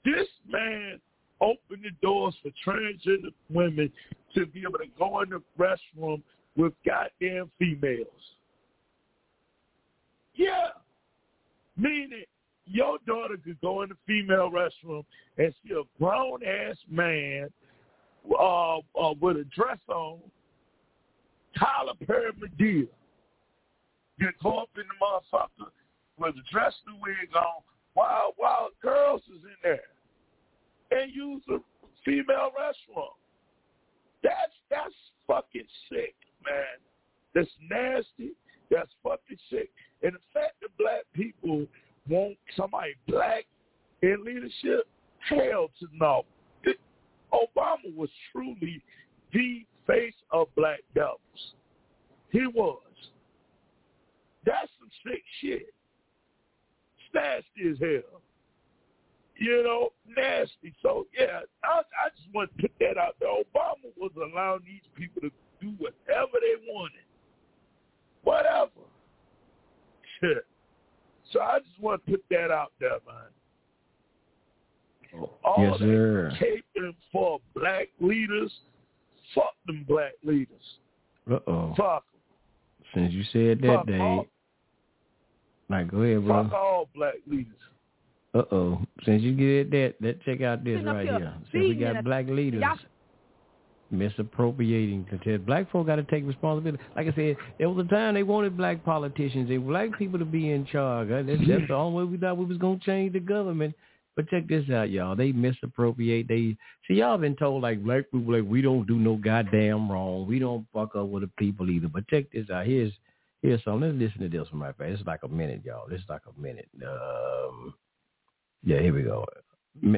this man opened the doors for transgender women to be able to go in the restroom with goddamn females. Yeah. Meaning your daughter could go in the female restroom and see a grown ass man uh, uh, with a dress on, Tyler Perry Madea. You go up in the motherfucker with a dress and wig on, while while girls is in there, and use a female restroom. That's that's fucking sick, man. That's nasty. That's fucking sick. And the fact that black people want somebody black in leadership, hell to no. Obama was truly the face of black devils. He was. That's some sick shit. Nasty as hell. You know, nasty. So yeah, I, I just want to put that out there. Obama was allowing these people to do whatever they wanted. Whatever. So I just want to put that out there, man. All Yes, sir. that caping for black leaders, fuck them black leaders. Uh-oh. Fuck Since you said that, Fuck Dave. all- Like, go ahead, bro. Fuck all black leaders. Uh-oh. Since you get that, let check out this Sitting right here here. Since we got black leaders Y'all- misappropriating because black folk got to take responsibility. Like I said, there was a time they wanted black politicians, they black people to be in charge. That's, that's the only way we thought we was gonna change the government. But check this out, y'all. They misappropriate. They see y'all been told like black people like we don't do no goddamn wrong. We don't fuck up with the people either. But check this out. Here's here's something. Let's listen to this one right back. It's like a minute, y'all. This is like a minute. Um, yeah, here we go.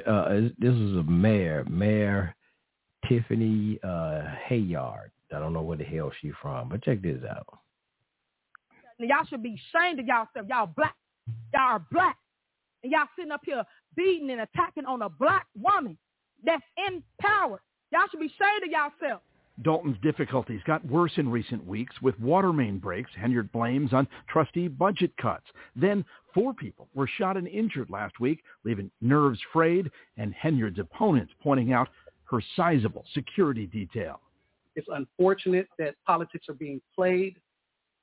Uh, this is a mayor, Mayor Tiffany uh, Henyard. I don't know where the hell she from, but check this out. Y'all should be ashamed of y'allself. Y'all black. Y'all are black. And y'all sitting up here beating and attacking on a black woman that's in power. Y'all should be ashamed of yourself. Dolton's difficulties got worse in recent weeks with water main breaks. Henyard blames on trustee budget cuts. Then four people were shot and injured last week, leaving nerves frayed and Henyard's opponents pointing out her sizable security detail. It's unfortunate that politics are being played,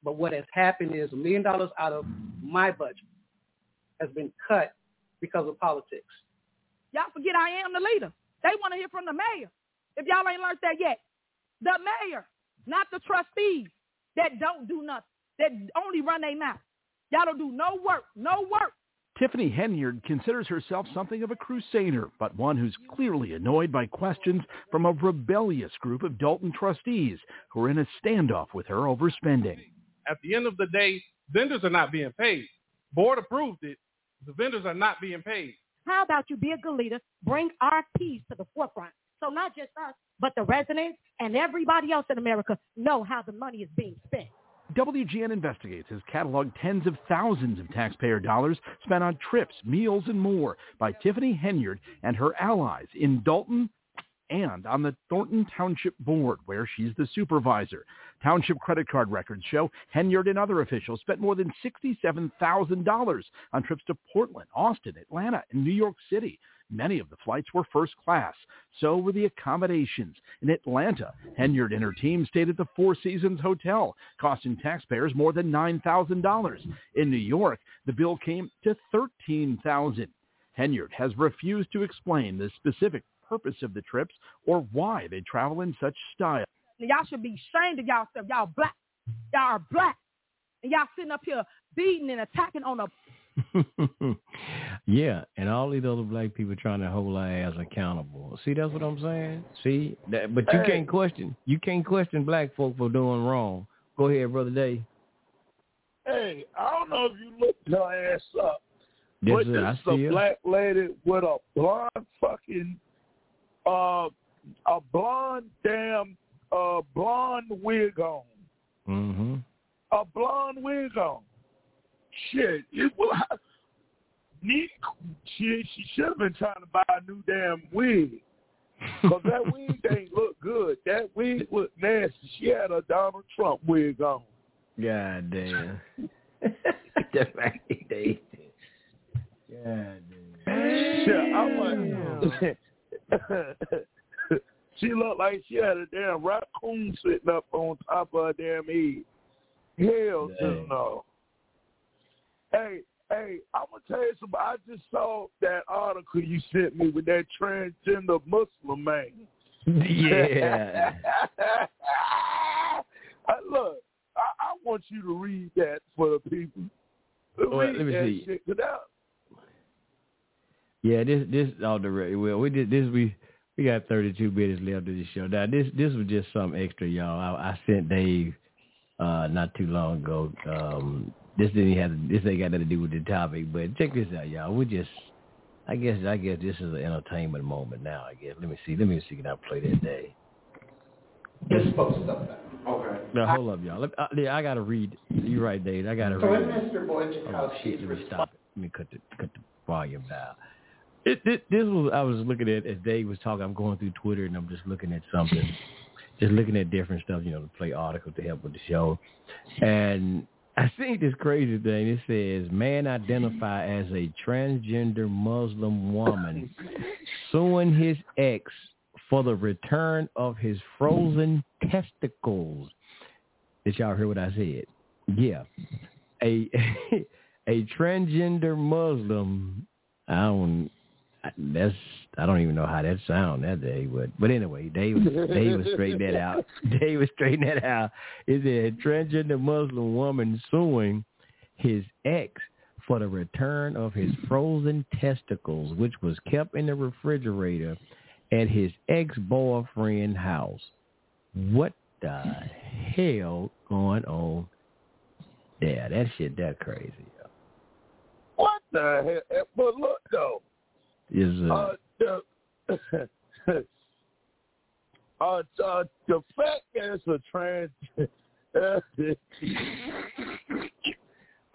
but what has happened is a million dollars out of my budget has been cut because of politics. Y'all forget I am the leader. They want to hear from the mayor. If y'all ain't learned that yet. The mayor, not the trustees that don't do nothing, that only run their mouth. Y'all don't do no work, no work. Tiffany Henyard considers herself something of a crusader, but one who's clearly annoyed by questions from a rebellious group of Dolton trustees who are in a standoff with her over spending. At the end of the day, vendors are not being paid. Board approved it. The vendors are not being paid. How about you be a good leader, bring our peace to the forefront, so not just us, but the residents and everybody else in America know how the money is being spent. WGN Investigates has cataloged tens of thousands of taxpayer dollars spent on trips, meals, and more by Tiffany Henyard and her allies in Dolton and on the Thornton Township Board, where she's the supervisor. Township credit card records show Henyard and other officials spent more than $67,000 on trips to Portland, Austin, Atlanta, and New York City. Many of the flights were first class. So were the accommodations. In Atlanta, Henyard and her team stayed at the Four Seasons Hotel, costing taxpayers more than $9,000. In New York, the bill came to $13,000. Henyard has refused to explain the specific purpose of the trips or why they travel in such style. Y'all should be ashamed of y'all. Y'all black. Y'all are black. And y'all sitting up here beating and attacking on a yeah, and all these other black people trying to hold our ass accountable. See, that's what I'm saying. See, that, but you Hey. can't question. You can't question black folk for doing wrong. Go ahead, brother Day. Hey, I don't know if you looked your ass up, Yes, but this is a her. black lady with a blonde fucking, uh, a blonde damn, uh, blonde wig on. Mm-hmm. A blonde wig on. Shit, it will. Need, she she should have been trying to buy a new damn wig. Cause that wig ain't look good. That wig look nasty. She had a Donald Trump wig on. God damn. That's right, Day. God Shit, I'm like, she looked like she had a damn raccoon sitting up on top of her damn head. Hell no. Hey, hey, I'm gonna tell you something. I just saw that article you sent me with that transgender Muslim man. Yeah. I, look, I, I want you to read that for the people. Well, let me see. shit, Yeah, this this all the re- well we did this we we got 32 minutes left of the show. Now this this was just something extra, y'all. I, I sent Dave uh not too long ago. Um this didn't have this ain't got nothing to do with the topic, but check this out, y'all. We just I guess I guess this is an entertainment moment now. I guess let me see let me see can I play that day. This is supposed to. Okay. Now hold up, y'all. Let, uh, yeah, I gotta read. You're right, Dave. I gotta So read. when Mr. Oh shit! Let me stop it. Let me cut the cut the volume down. It, it, this was I was looking at as Dave was talking. I'm going through Twitter and I'm just looking at something, just looking at different stuff, you know, to play articles to help with the show. And I seen this crazy thing. It says man identify as a transgender Muslim woman suing his ex for the return of his frozen testicles. Did y'all hear what I said? Yeah. A a transgender Muslim. I don't. That's I don't even know how that sound that day, but but anyway, Dave Dave was straighten that out. Dave was straighten that out. Is a transgender Muslim woman suing his ex for the return of his frozen testicles, which was kept in the refrigerator at his ex-boyfriend's house. What the hell going on there? That shit that crazy. What the hell? But look though, Is uh, uh, the uh, uh, the fact that it's a trans.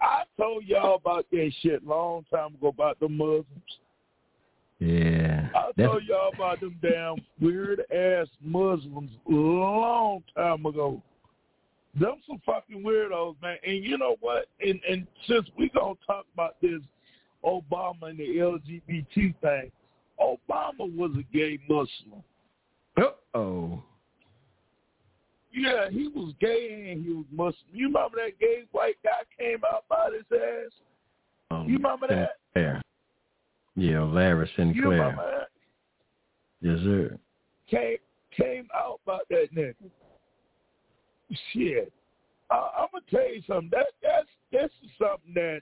I told y'all about that shit long time ago about the Muslims. yeah. I That's, told y'all about them damn weird ass Muslims long time ago. Them some fucking weirdos, man. And you know what? And and since we gonna talk about this Obama and the LGBT thing, Obama was a gay Muslim. oh. Yeah, he was gay and he was Muslim. You remember that gay white guy came out by his ass? Um, You remember that? Sinclair. Yeah, Larry You Sinclair. remember that? Yes, sir. came came out by that nigga. Shit, uh, I'm gonna tell you something. That that's this is something that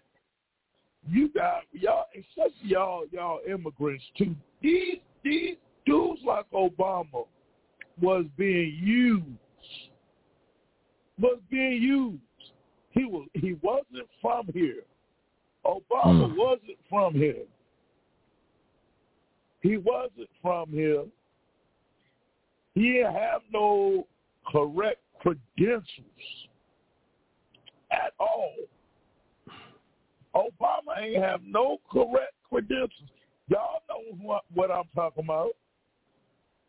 you got y'all, especially y'all y'all immigrants too. These these dudes like Obama was being used. Was being used. He was he wasn't from here. Obama Mm. wasn't from here. He wasn't from here. He didn't have no correct credentials at all. Obama ain't have no correct credentials. Y'all know what, what I'm talking about.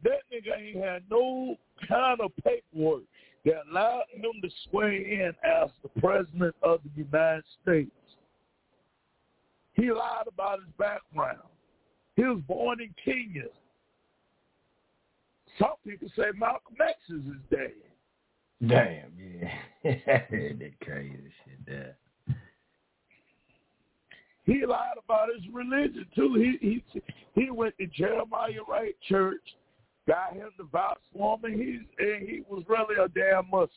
That nigga ain't had no kind of paperwork that allowed him to swear in as the president of the United States. He lied about his background. He was born in Kenya. Some people say Malcolm X is his dad. Damn, yeah. that crazy shit there. He lied about his religion too. He he he went to Jeremiah Wright Church, got him to vouch for him, and he's and he was really a damn Muslim.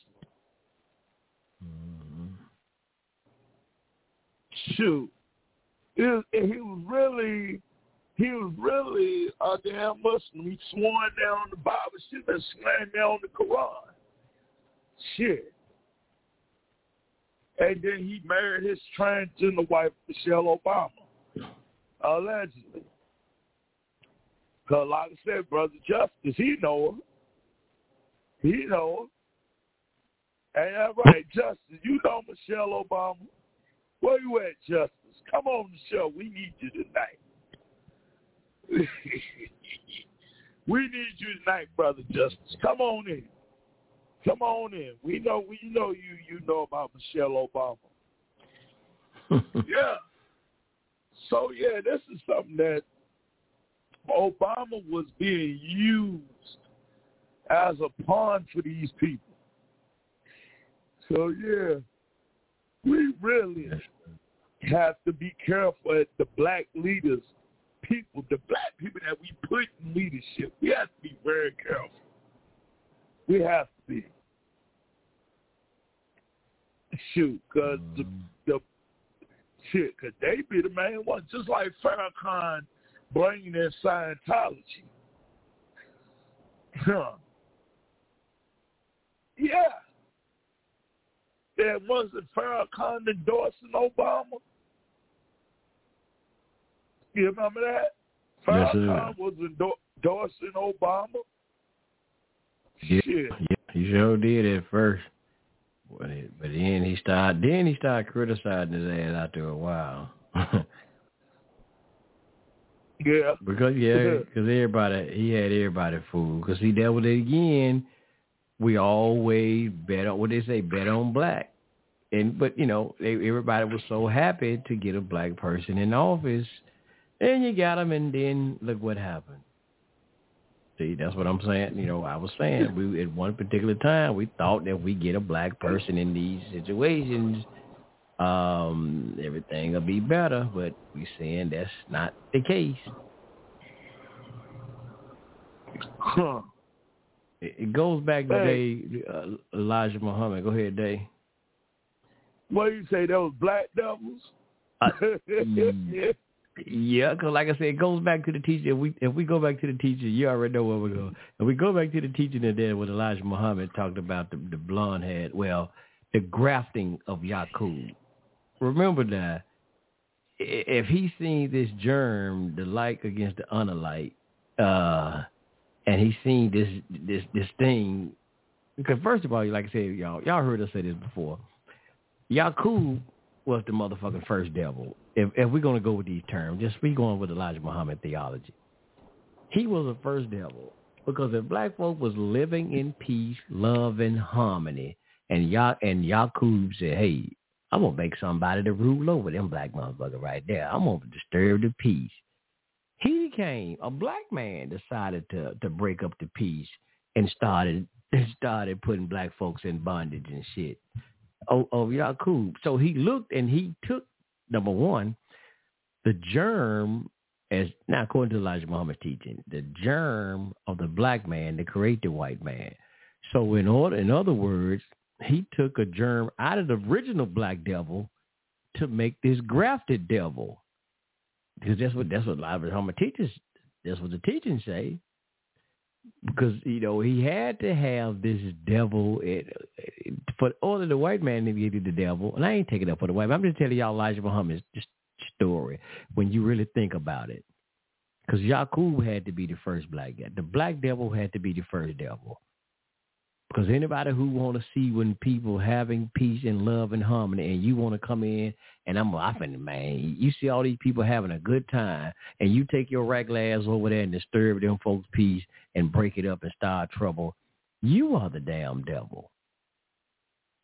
Mm-hmm. Shoot, it, and he was really he was really a damn Muslim. He swore down on the Bible, shit, and slammed down on the Quran. Shit. And then he married his transgender wife, Michelle Obama, allegedly. Because like I said, Brother Justice, he know her. He know her. Ain't that right, Justice? You know Michelle Obama. Where you at, Justice? Come on the show. We need you tonight. we need you tonight, Brother Justice. Come on in. Come on in. We know we know you you know about Michelle Obama. yeah. So yeah, this is something that Obama was being used as a pawn for these people. So yeah, we really have to be careful at the black leaders, people, the black people that we put in leadership. We have to be very careful. We have to be. Shoot, because the, mm-hmm. the shit, because they be the main one, just like Farrakhan bringing in Scientology. Huh. Yeah. And wasn't Farrakhan endorsing Obama? You remember that? Yes, sir. Was endorsing Obama. Yeah, Shit. yeah, he sure did at first. But, it, but then he started then he started criticizing his ass after a while. Yeah. because yeah, because everybody he had everybody fooled. Because he dealt with it again. We always bet on what they say, bet on black. And but you know they, everybody was so happy to get a black person in office, and you got him, and then look what happened. See, that's what I'm saying. You know, I was saying we at one particular time we thought that we get a black person in these situations, um, everything will be better. But we saying that's not the case. Huh. It, it goes back to Hey. Dave, uh, Elijah Muhammad. Go ahead, Dave. What do you say? Those black devils? Uh, Yeah, because like I said, it goes back to the teacher. If we if we go back to the teacher, you already know where we go. If we go back to the teaching that there when Elijah Muhammad talked about the, the blonde head, well, the grafting of Yakub. Remember that if he seen this germ, the like against the unalike, uh, and he seen this this this thing, because first of all, like I said, y'all y'all heard us say this before. Yakub was the motherfucking first devil. If if we're gonna go with these terms, just we going with Elijah Muhammad theology. He was the first devil because if black folk was living in peace, love, and harmony, and Ya and Yakub said, "Hey, I'm gonna make somebody to rule over them black motherfucker right there. I'm gonna disturb the peace." He came, a black man decided to to break up the peace and started started putting black folks in bondage and shit oh, oh, of, of Yakub. So he looked and he took number one, the germ as now according to Elijah Muhammad's teaching, the germ of the black man to create the white man. So in order in other words, he took a germ out of the original black devil to make this grafted devil. Because that's what that's what of Homer teachers that's what the teachings say. Because you know he had to have this devil it, for order the white man get the devil, and I ain't taking up for the white. man. I'm just telling y'all Elijah Muhammad's story when you really think about it. Because Yakub had to be the first black guy. The black devil had to be the first devil. Because anybody who want to see when people having peace and love and harmony, and you want to come in, and I'm laughing, man. You see all these people having a good time, and you take your regular ass over there and disturb them folks' peace and break it up and start trouble. You are the damn devil.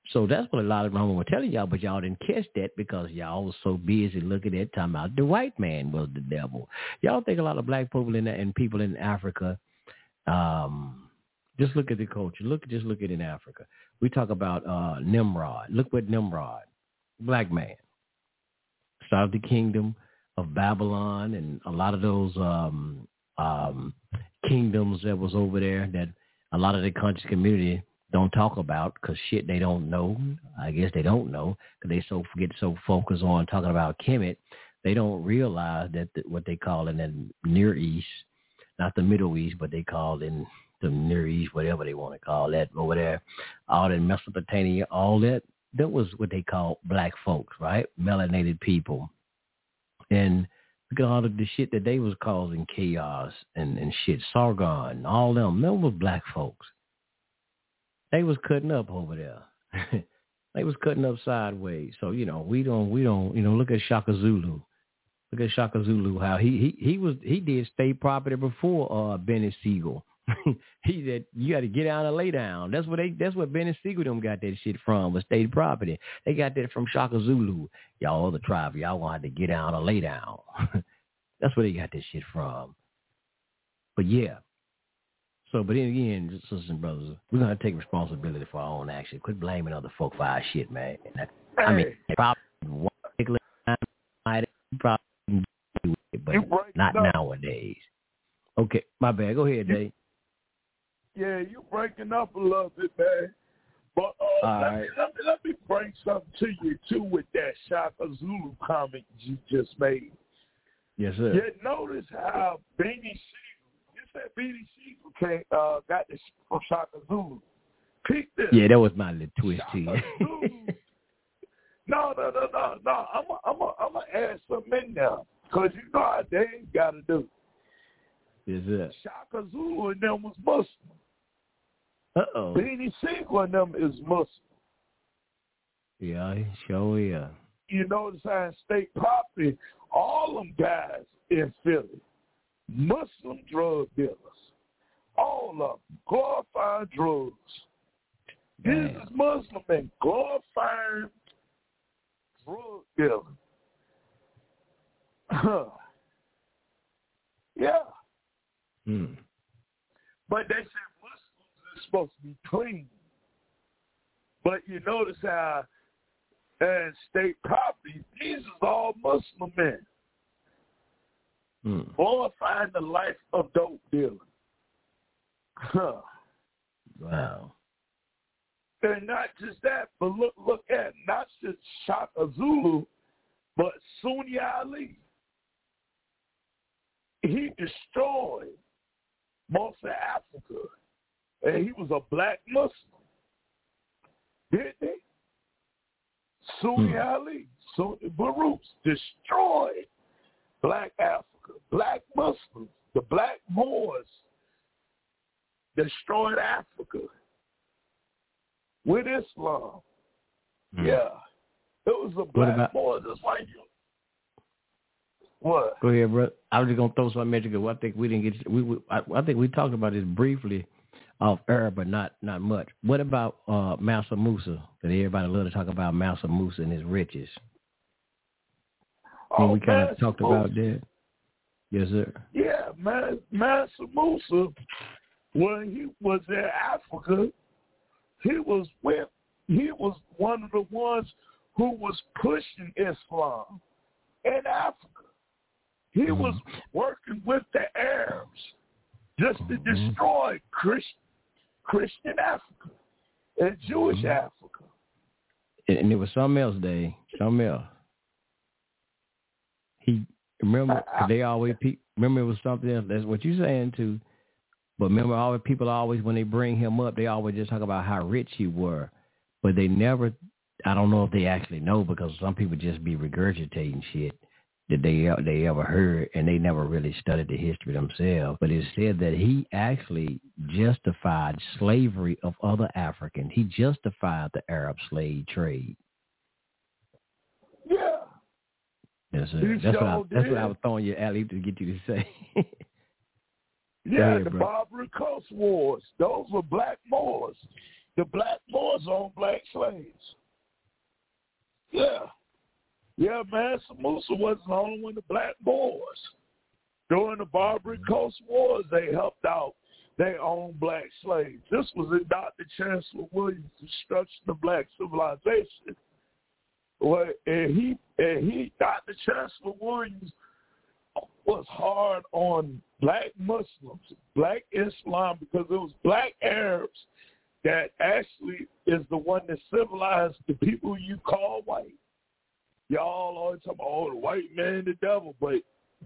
So that's what a lot of them were telling y'all, but y'all didn't catch that because y'all was so busy looking at time out the white man was the devil. Y'all think a lot of black people in and people in Africa, um, just look at the culture. Look, just look at in Africa. We talk about uh, Nimrod. Look what Nimrod, black man, started the kingdom of Babylon and a lot of those um, um, kingdoms that was over there that a lot of the conscious community don't talk about because shit they don't know. I guess they don't know because they so get so focused on talking about Kemet, they don't realize that the, what they call in the Near East, not the Middle East, but they call in the Near East, whatever they want to call that over there, all in Mesopotamia, all that that was what they call black folks, right? Melanated people, and look at all of the shit that they was causing chaos and and shit. Sargon, all them, them was black folks they was cutting up over there. they was cutting up sideways. So you know, we don't, we don't, you know, look at Shaka Zulu. Look at Shaka Zulu. How he he he was he did state property before uh Beanie Sigel. he said you got to get down and lay down. That's what they. That's what Beanie Sigel them got that shit from was state property. They got that from Shaka Zulu. Y'all other tribe, y'all want to get down and lay down. that's where they got this shit from. But yeah, so, but then again, sisters and brothers, we're gonna take responsibility for our own action. Quit blaming other folk for our shit, man. I, I mean, probably one particular time, might probably do it, but not nowadays. Okay, my bad. Go ahead, Dave. Yeah, you breaking up a little bit, man. But uh, let, right. me, let, me, let me bring something to you too with that Shaka Zulu comment you just made. Yes, sir. You notice how Beanie Sigel, you said Beanie Sigel came, uh, got this from Shaka Zulu. Peep this. Yeah, that was my little twist to you. No, no, no, no, no. I'm a, I'm a, I'm gonna add something in there because you know how they got to do. yes, sir. Shaka Zulu and them was Muslim. Uh oh. Beanie Sigel and them is Muslim. Yeah, sure yeah. You notice how in state property, all them guys in Philly, Muslim drug dealers, all of them glorifying drugs. This is Muslim and glorifying drug dealing. Huh. yeah, Hmm. but they said supposed to be clean. But you notice how in state property, these is all Muslim men Hmm. glorifying the life of dope dealing. Huh. Wow. And not just that, but look look at not just Shaka Zulu, but Sunni Ali. He destroyed most of Africa. And he was a black Muslim. Didn't he? Sunni Hmm. Ali, Sunni Baruch destroyed black Africa, black Muslims, the black Moors destroyed Africa with Islam. Yeah. It was a black about- Moor just like you. What? Go ahead, bro. I was just gonna throw something at you I think we didn't get. We, we I, I think we talked about this briefly off air, but not not much. What about uh Mansa Musa? That everybody love to talk about Mansa Musa and his riches. Oh, we kind of talked about that. Yes, sir. Yeah, Mansa Musa, when he was in Africa, he was with, he was one of the ones who was pushing Islam in Africa. He was working with the Arabs just to destroy Christ, Christian Africa and Jewish mm-hmm. Africa. And, and it was something else, Dave. Something else. he remember 'cause they always pe- remember it was something else. That's what you're saying too. But remember, all the people always when they bring him up, they always just talk about how rich he were, but they never. I don't know if they actually know because some people just be regurgitating shit that they they ever heard, and they never really studied the history themselves. But it said that he actually justified slavery of other Africans. He justified the Arab slave trade. Yeah. Yes, sir. That's what I, that's what I was throwing you alley to get you to say. Yeah, ahead, the bro. Barbary Coast Wars. Those were black Moors. The black Moors owned black slaves. Yeah. Yeah, Mansa Musa wasn't the only one the black Moors. During the Barbary Coast Wars, they helped out their own black slaves. This was in Dr. Chancellor Williams' Destruction of Black Civilization. Well, and he and he Dr. Chancellor Williams was hard on black Muslims, black Islam, because it was black Arabs that actually is the one that civilized the people you call white. Y'all always talk about, oh, the white man, the devil, but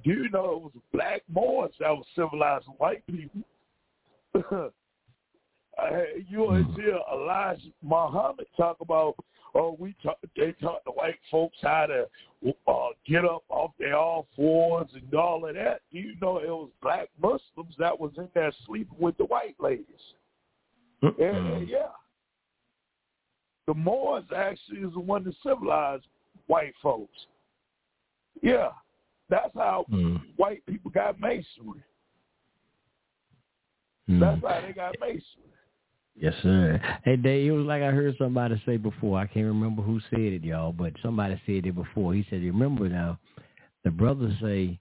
do you know it was black Moors that was civilizing white people? Uh, you always hear Elijah Muhammad talk about, oh, we talk, they taught the white folks how to uh, get up off their all fours and all of that. Do you know it was black Muslims that was in there sleeping with the white ladies? Yeah, yeah. The Moors actually is the one that civilized white folks. Yeah, that's how white people got masonry. Mm-hmm. That's how they got masonry. Yes, sir. Hey, Dave, it was like I heard somebody say before. I can't remember who said it, y'all, but somebody said it before. He said, remember now, the brothers say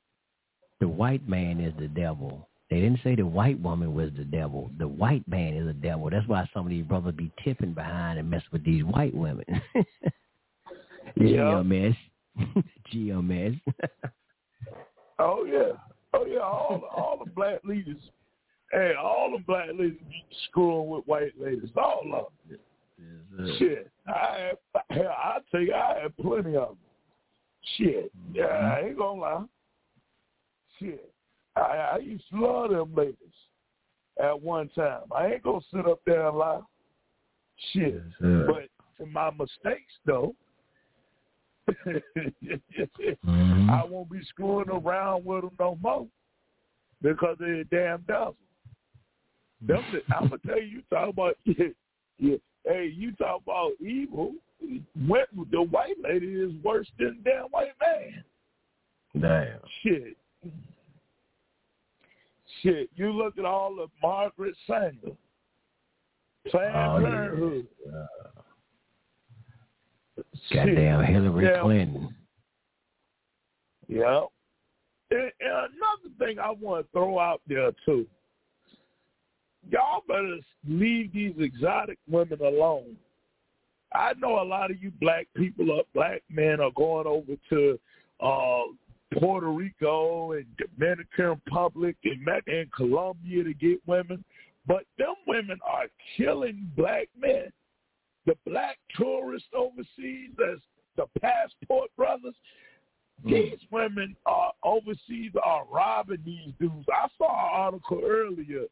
the white man is the devil. They didn't say the white woman was the devil. The white man is the devil. That's why some of these brothers be tipping behind and mess with these white women. GMS. GMS. Oh yeah, oh yeah. All all the black leaders, hey, all the black ladies screwing with white ladies. All of them. Shit, I have, hell, I tell you, I have plenty of them. Shit, yeah, I ain't gonna lie. Shit, I, I used to love them ladies at one time. I ain't gonna sit up there and lie. Shit, but for my mistakes though, Mm-hmm. I won't be screwing around with them no more because they're damn devil. Them, I'm gonna tell you, you talk about yeah, yeah. Hey, you talk about evil. What the white lady is worse than the damn white man. Damn. Shit. Shit. You look at all of Margaret Sanger, Planned Oh, yeah. Goddamn Hillary Damn- Clinton. Yeah. And, and another thing I want to throw out there too. Y'all better leave these exotic women alone. I know a lot of you black people or black men are going over to uh Puerto Rico and Dominican Republic and and Colombia to get women, but them women are killing black men. The black tourists overseas, that's the passport brothers, these women are overseas are robbing these dudes. I saw an article earlier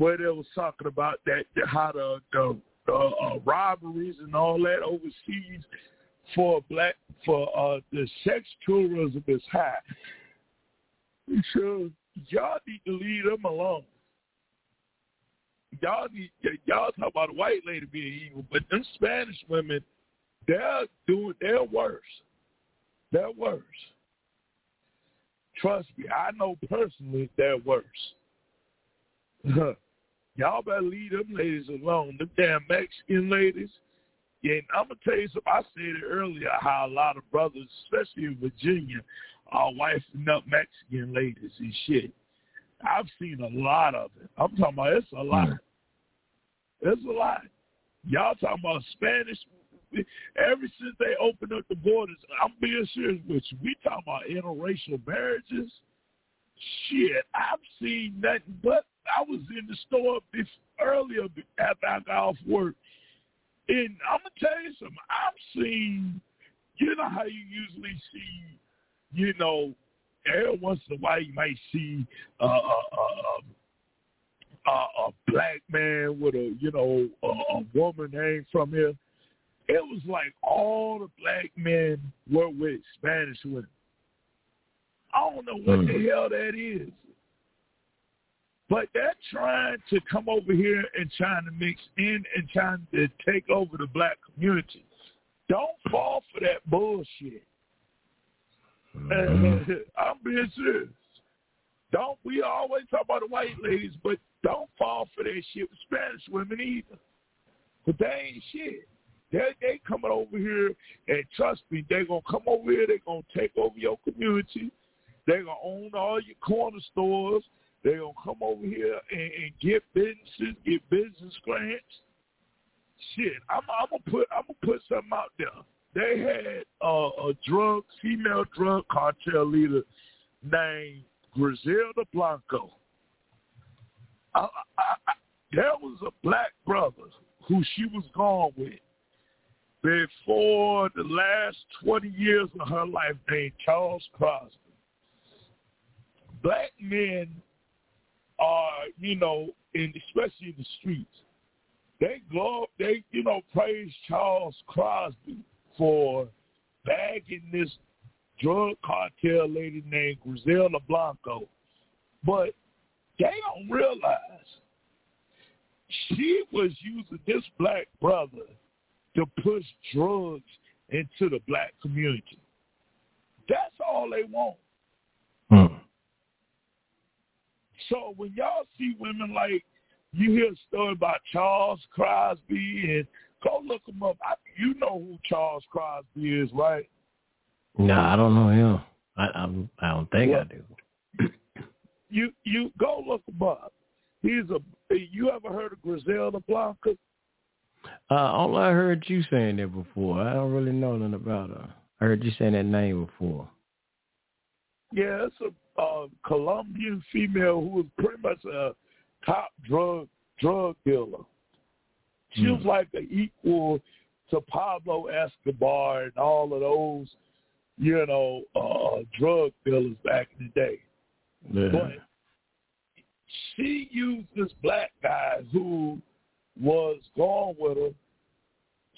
where they was talking about that how the the, uh, robberies and all that overseas for black for uh the sex tourism is high. So y'all need to leave them alone. Y'all need y'all talk about a white lady being evil, but them Spanish women, they're doing they're worse. They're worse. Trust me, I know personally they're worse. Y'all better leave them ladies alone. Them damn Mexican ladies. Yeah, and I'm gonna tell you something. I said it earlier how a lot of brothers, especially in Virginia, are wifing up Mexican ladies and shit. I've seen a lot of it. I'm talking about it's a lot. It's a lot. Y'all talking about Spanish ever since they opened up the borders, I'm being serious with you. We talking about interracial marriages. Shit, I've seen nothing but I was in the store this earlier after I got off work. And I'm gonna tell you something. I've seen you know how you usually see you know, every once in a while you might see uh, a, a, a, a black man with a, you know, a, a woman ain't from here. It was like all the black men were with Spanish women. I don't know what the hell that is. But they're trying to come over here and trying to mix in and trying to take over the black community. Don't fall for that bullshit. Mm-hmm. I'm being serious. Don't we always talk about the white ladies, but don't fall for that shit with Spanish women either. But they ain't shit. They they coming over here and trust me, they gonna come over here, they gonna take over your community. they gonna own all your corner stores. They gonna come over here and, and get businesses, get business grants. Shit, I'm I'm gonna put I'm gonna put something out there. They had a drug female drug cartel leader named Griselda Blanco. I, I, I, there was a black brother who she was gone with before the last 20 years of her life named Charles Crosby. Black men are, you know, in especially in the streets, they go they, you know, praise Charles Crosby for bagging this drug cartel lady named Griselda Blanco. But they don't realize she was using this black brother to push drugs into the black community. That's all they want. So when y'all see women like you hear a story about Charles Crosby and go look him up. I, you know who Charles Crosby is, right? No, I don't know him. I I'm, I don't think Well, I do. You you go look him up. He's a. You ever heard of Griselda Blanco? Uh, all I heard you saying that before. I don't really know nothing about her. I heard you saying that name before. Yeah, it's a uh, Colombian female who was pretty much a top drug drug dealer. She was like an equal to Pablo Escobar and all of those, you know, uh, drug dealers back in the day. Yeah. But she used this black guy who was gone with her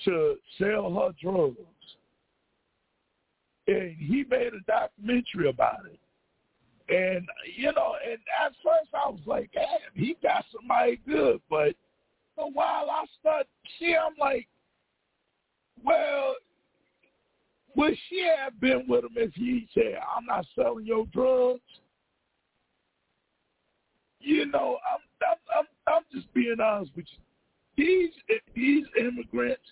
to sell her drugs. And he made a documentary about it. And, you know, and at first I was like, damn, he got somebody good. But a while I start see, I'm like, well, would she have been with him if he said, I'm not selling your drugs? You know, I'm I'm I'm, I'm just being honest with you. These these immigrants,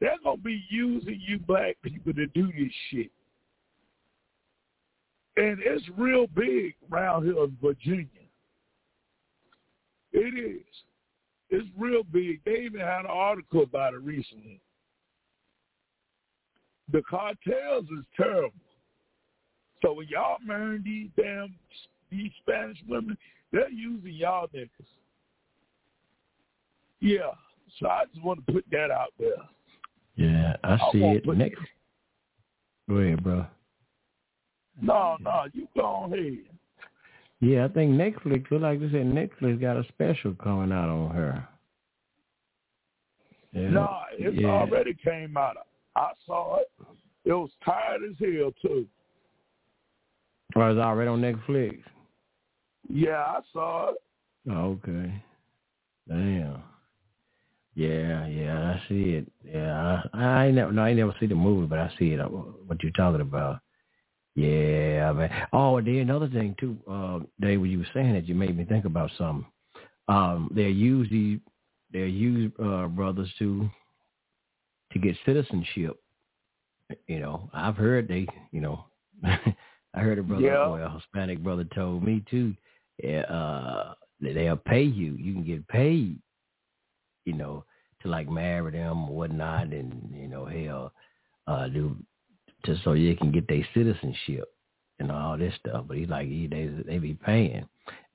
they're gonna be using you black people to do this shit. And it's real big around here in Virginia. It is. It's real big. They even had an article about it recently. The cartels is terrible. So when y'all marrying these damn these Spanish women, they're using y'all niggas. Yeah. So I just want to put that out there. Yeah, I see it next. Go ahead, bro. No, no, you go ahead. Yeah, I think Netflix. Like they said Netflix got a special coming out on her. Yeah. No, it's yeah. already came out. I saw it. It was tired as hell too. Or is it already on Netflix? Yeah, I saw it. Oh, okay. Damn. Yeah, yeah, I see it. Yeah, I, I ain't never, no, I ain't never see the movie, but I see it. What you're talking about? Yeah, man. Oh, and then another thing too, uh, Dave, when you were saying that, you made me think about something. Um, they use these, they're use uh, brothers to to get citizenship. You know, I've heard they, you know, I heard a brother, Yeah. well, a Hispanic brother told me too. Yeah, uh, they'll pay you. You can get paid, you know, to like marry them or whatnot, and you know, hell, uh, do to so you can get their citizenship and all this stuff. But he's like, he, they they be paying.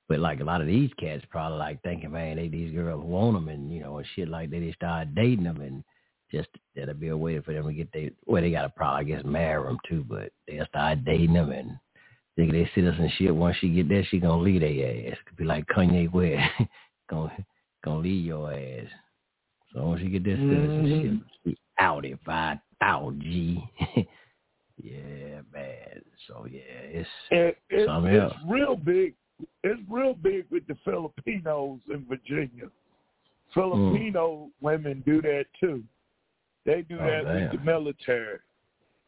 But like a lot of these cats probably like thinking, man, they these girls want them and you know and shit like that. They start dating them and just that'll be a way for them to get they well they got to probably I guess marry them too, but they'll start dating them and think they citizen shit. Once she get there, she gonna leave their ass. Could be like Kanye West, gonna gonna leave your ass. So once you get this mm-hmm. citizenship, she out at five thousand G. yeah, man. So yeah, it's it's, something it's else. real big. It's real big with the Filipinos in Virginia. Filipino women do that too. They do Oh, that with the military.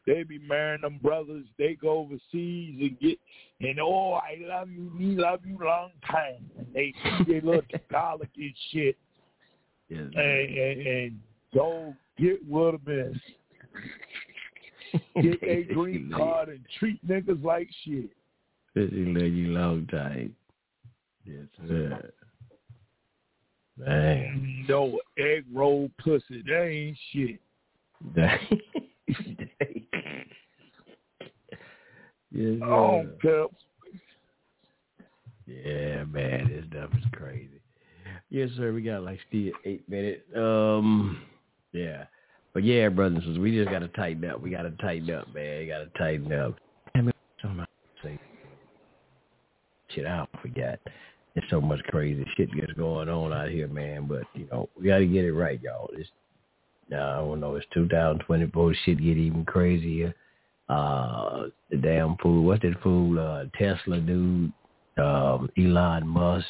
They be marrying them brothers. They go overseas and get and oh I love you, we love you long time. And they they little Tagalog and shit. Yes, and, and, and go get with them get a green card and treat niggas like shit. Let you long time. Yes, sir. Man. No egg roll pussy. That ain't shit. yes, Oh. Yeah, man, this stuff is crazy. Yes, sir. We got like still eight minutes. Um, yeah, but yeah, brothers and sisters, we just gotta tighten up. We gotta tighten up, man. We gotta tighten up. I mean, I say shit I forgot. There's so much crazy shit that's going on out here, man. But you know, we gotta get it right, y'all. It's I don't know. It's 2024. Shit get even crazier. Uh, the damn fool. What's that fool? Uh, Tesla dude. Um, Elon Musk.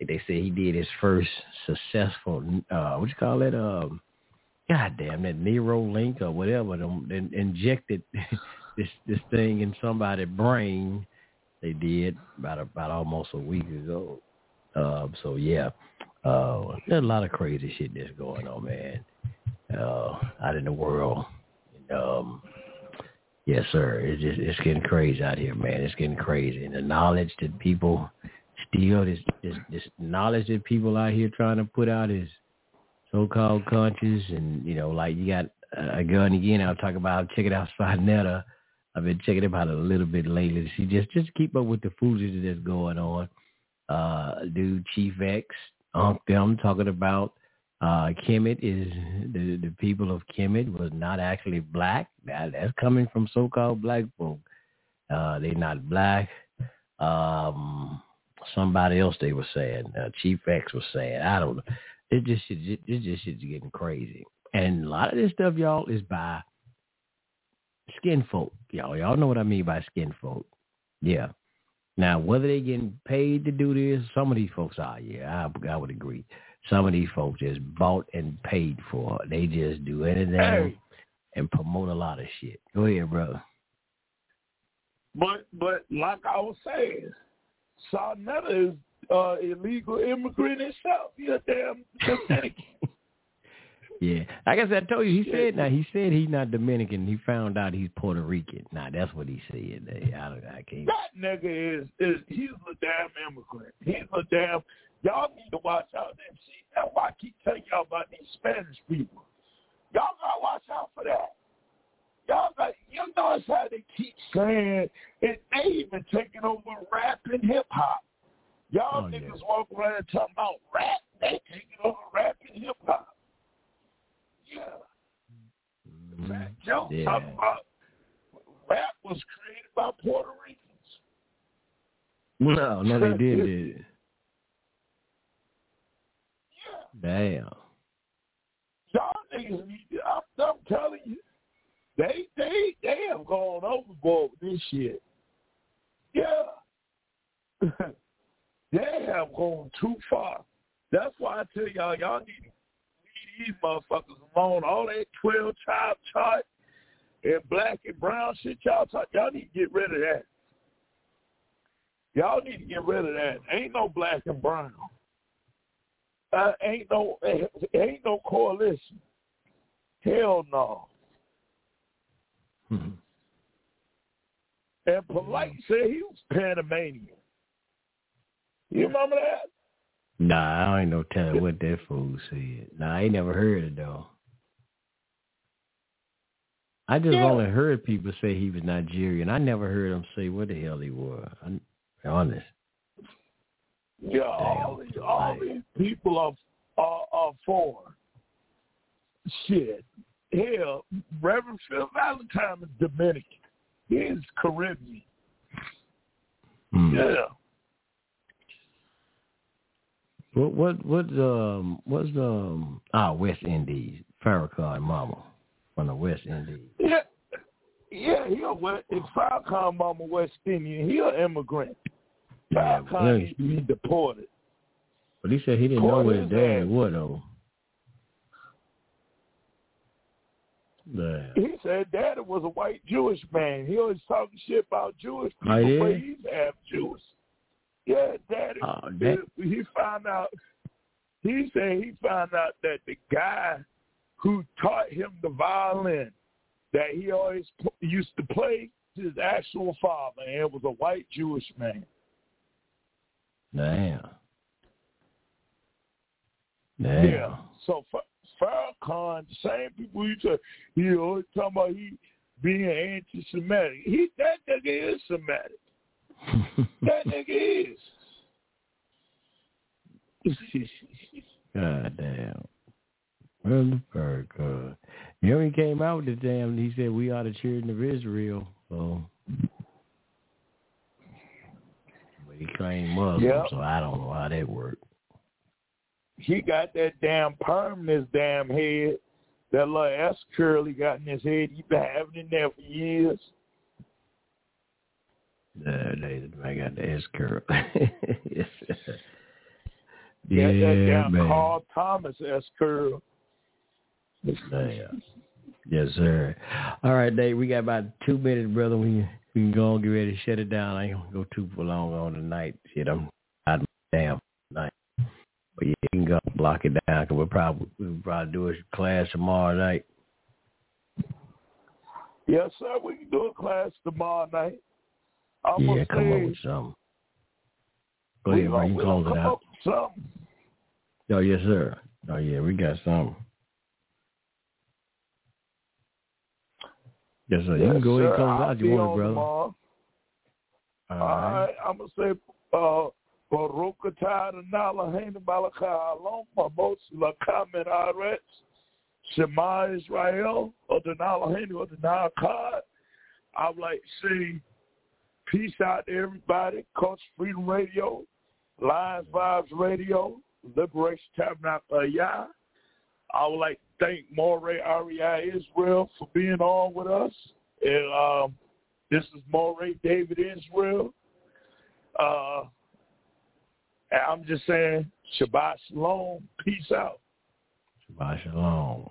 They say he did his first successful. Uh, what you call it? Um, God damn that Neuralink or whatever. Them, injected this this thing in somebody's brain. They did about about almost a week ago. Um, so yeah, uh, there's a lot of crazy shit that's going on, man. Uh, out in the world. And, Um, yes, sir. It's just it's getting crazy out here, man. It's getting crazy, and the knowledge that people still this this this knowledge that people out here trying to put out is so-called conscious, and you know, like you got uh, again again. I'll talk about check it out, Spinetta. I've been checking him out a little bit lately. See, just just keep up with the foolishness that's going on. Uh, dude, Chief X, Unc them talking about uh Kemet is the the people of Kemet was not actually black. That, that's coming from so-called black folk. Uh, they're not black. Um, somebody else they were saying. Uh, Chief X was saying. I don't know. It just it just, it just shit's getting crazy. And a lot of this stuff, y'all, is by skin folk. Y'all, y'all know what I mean by skin folk. Yeah. Now, whether they getting paid to do this, some of these folks are. Yeah, I, I would agree. Some of these folks just bought and paid for. They just do anything Hey. and promote a lot of shit. Go ahead, brother. But but like I was saying, Sarnetta is uh illegal immigrant himself. He a damn Dominican. Yeah, like I said, I told you, he said now he said he's not Dominican. He found out he's Puerto Rican. Now that's what he said. I, don't- I can't. that nigga is is he's a damn immigrant. He's a damn y'all need to watch out and see that's why I keep telling y'all about these Spanish people. Y'all gotta watch out for that. Y'all got you notice how they keep saying it they even taking over rap and hip hop. Y'all oh, niggas walk around talking about rap, they taking over rap and hip hop. Yeah. Mm-hmm. Fat Joe Yeah. talking about rap was created by Puerto Ricans. No, no, they didn't. did. Damn. Y'all niggas need to, I'm, I'm telling you, they they they have gone overboard with this shit. Yeah. they have gone too far. That's why I tell y'all, y'all need to leave these motherfuckers alone. All that 12 child chart and black and brown shit y'all talk, y'all need to get rid of that. Y'all need to get rid of that. Ain't no black and brown. Uh, ain't no ain't no coalition. Hell no. And Polite said he was Panamanian. You remember that? Nah, I ain't no telling what that fool said. Nah, I ain't never heard it though. I just Yeah. only heard people say he was Nigerian. I never heard him say what the hell he was. I'm honest. Yeah, all these all these people are are, are foreign. shit. Hell, Reverend Phil Valentine is Dominican. He's is Caribbean. Hmm. Yeah. What what what um what's the um ah West Indies Farrakhan mama from the West Indies. Yeah. Yeah, he a West, Farrakhan Mama West Indian, he an immigrant. Yeah, Farrakhan yeah. needs to be deported. But he said he didn't know where his dad was though. Yeah. He said daddy was a white Jewish man. He always talking shit about Jewish people, Oh, yeah? but he's half Jewish. Yeah, daddy. Oh, that- he, he found out. He said he found out that the guy who taught him the violin that he always p- used to play his actual father, and it was a white Jewish man. Damn. Damn. Yeah. So Fa- Farrakhan, the same people you said, he always talking about he being anti-Semitic. He that nigga is Semitic. That nigga is. God damn. Well, the Farrakhan. You know he came out with the damn. He said we are the children of Israel. So. But he claimed Muslim, Yep. so I don't know how that worked. he got that damn perm in his damn head. That little S curl he got in his head. He been having it in there for years. Uh, they, I got the S curl. yes. Yeah, Yeah, that man. Carl Thomas S curl. Yes, sir. All right, Dave. We got about two minutes, brother. We we can go and get ready to shut it down. I ain't gonna go too for long on tonight. Shit, I'm out of my damn night. But yeah, you can go block it down. Cause we'll probably we'll probably do a class tomorrow night. Yes, sir. We can do a class tomorrow night. Yeah, come up with something. Go ahead, gonna- You close it out. something. Oh yes, sir. Oh yeah, we got something. Yes, sir. You Yes, can go ahead and close it I'll out. You want it, brother? tomorrow. All right. right, I'm gonna say uh Baruch atah Adonai Eloheinu melech haolam amos lakamen haaretz Shema Israel Adonai Eloheinu Adonai Echad. I would like to say peace out to everybody. Coach Freedom Radio, Lions Vibes Radio, Liberation Tabernacle of Yah. I would like to thank Moray REI Israel for being on with us. And um, this is Moray David Israel. Uh, and I'm just saying, Shabbat Shalom. Peace out. Shabbat shalom.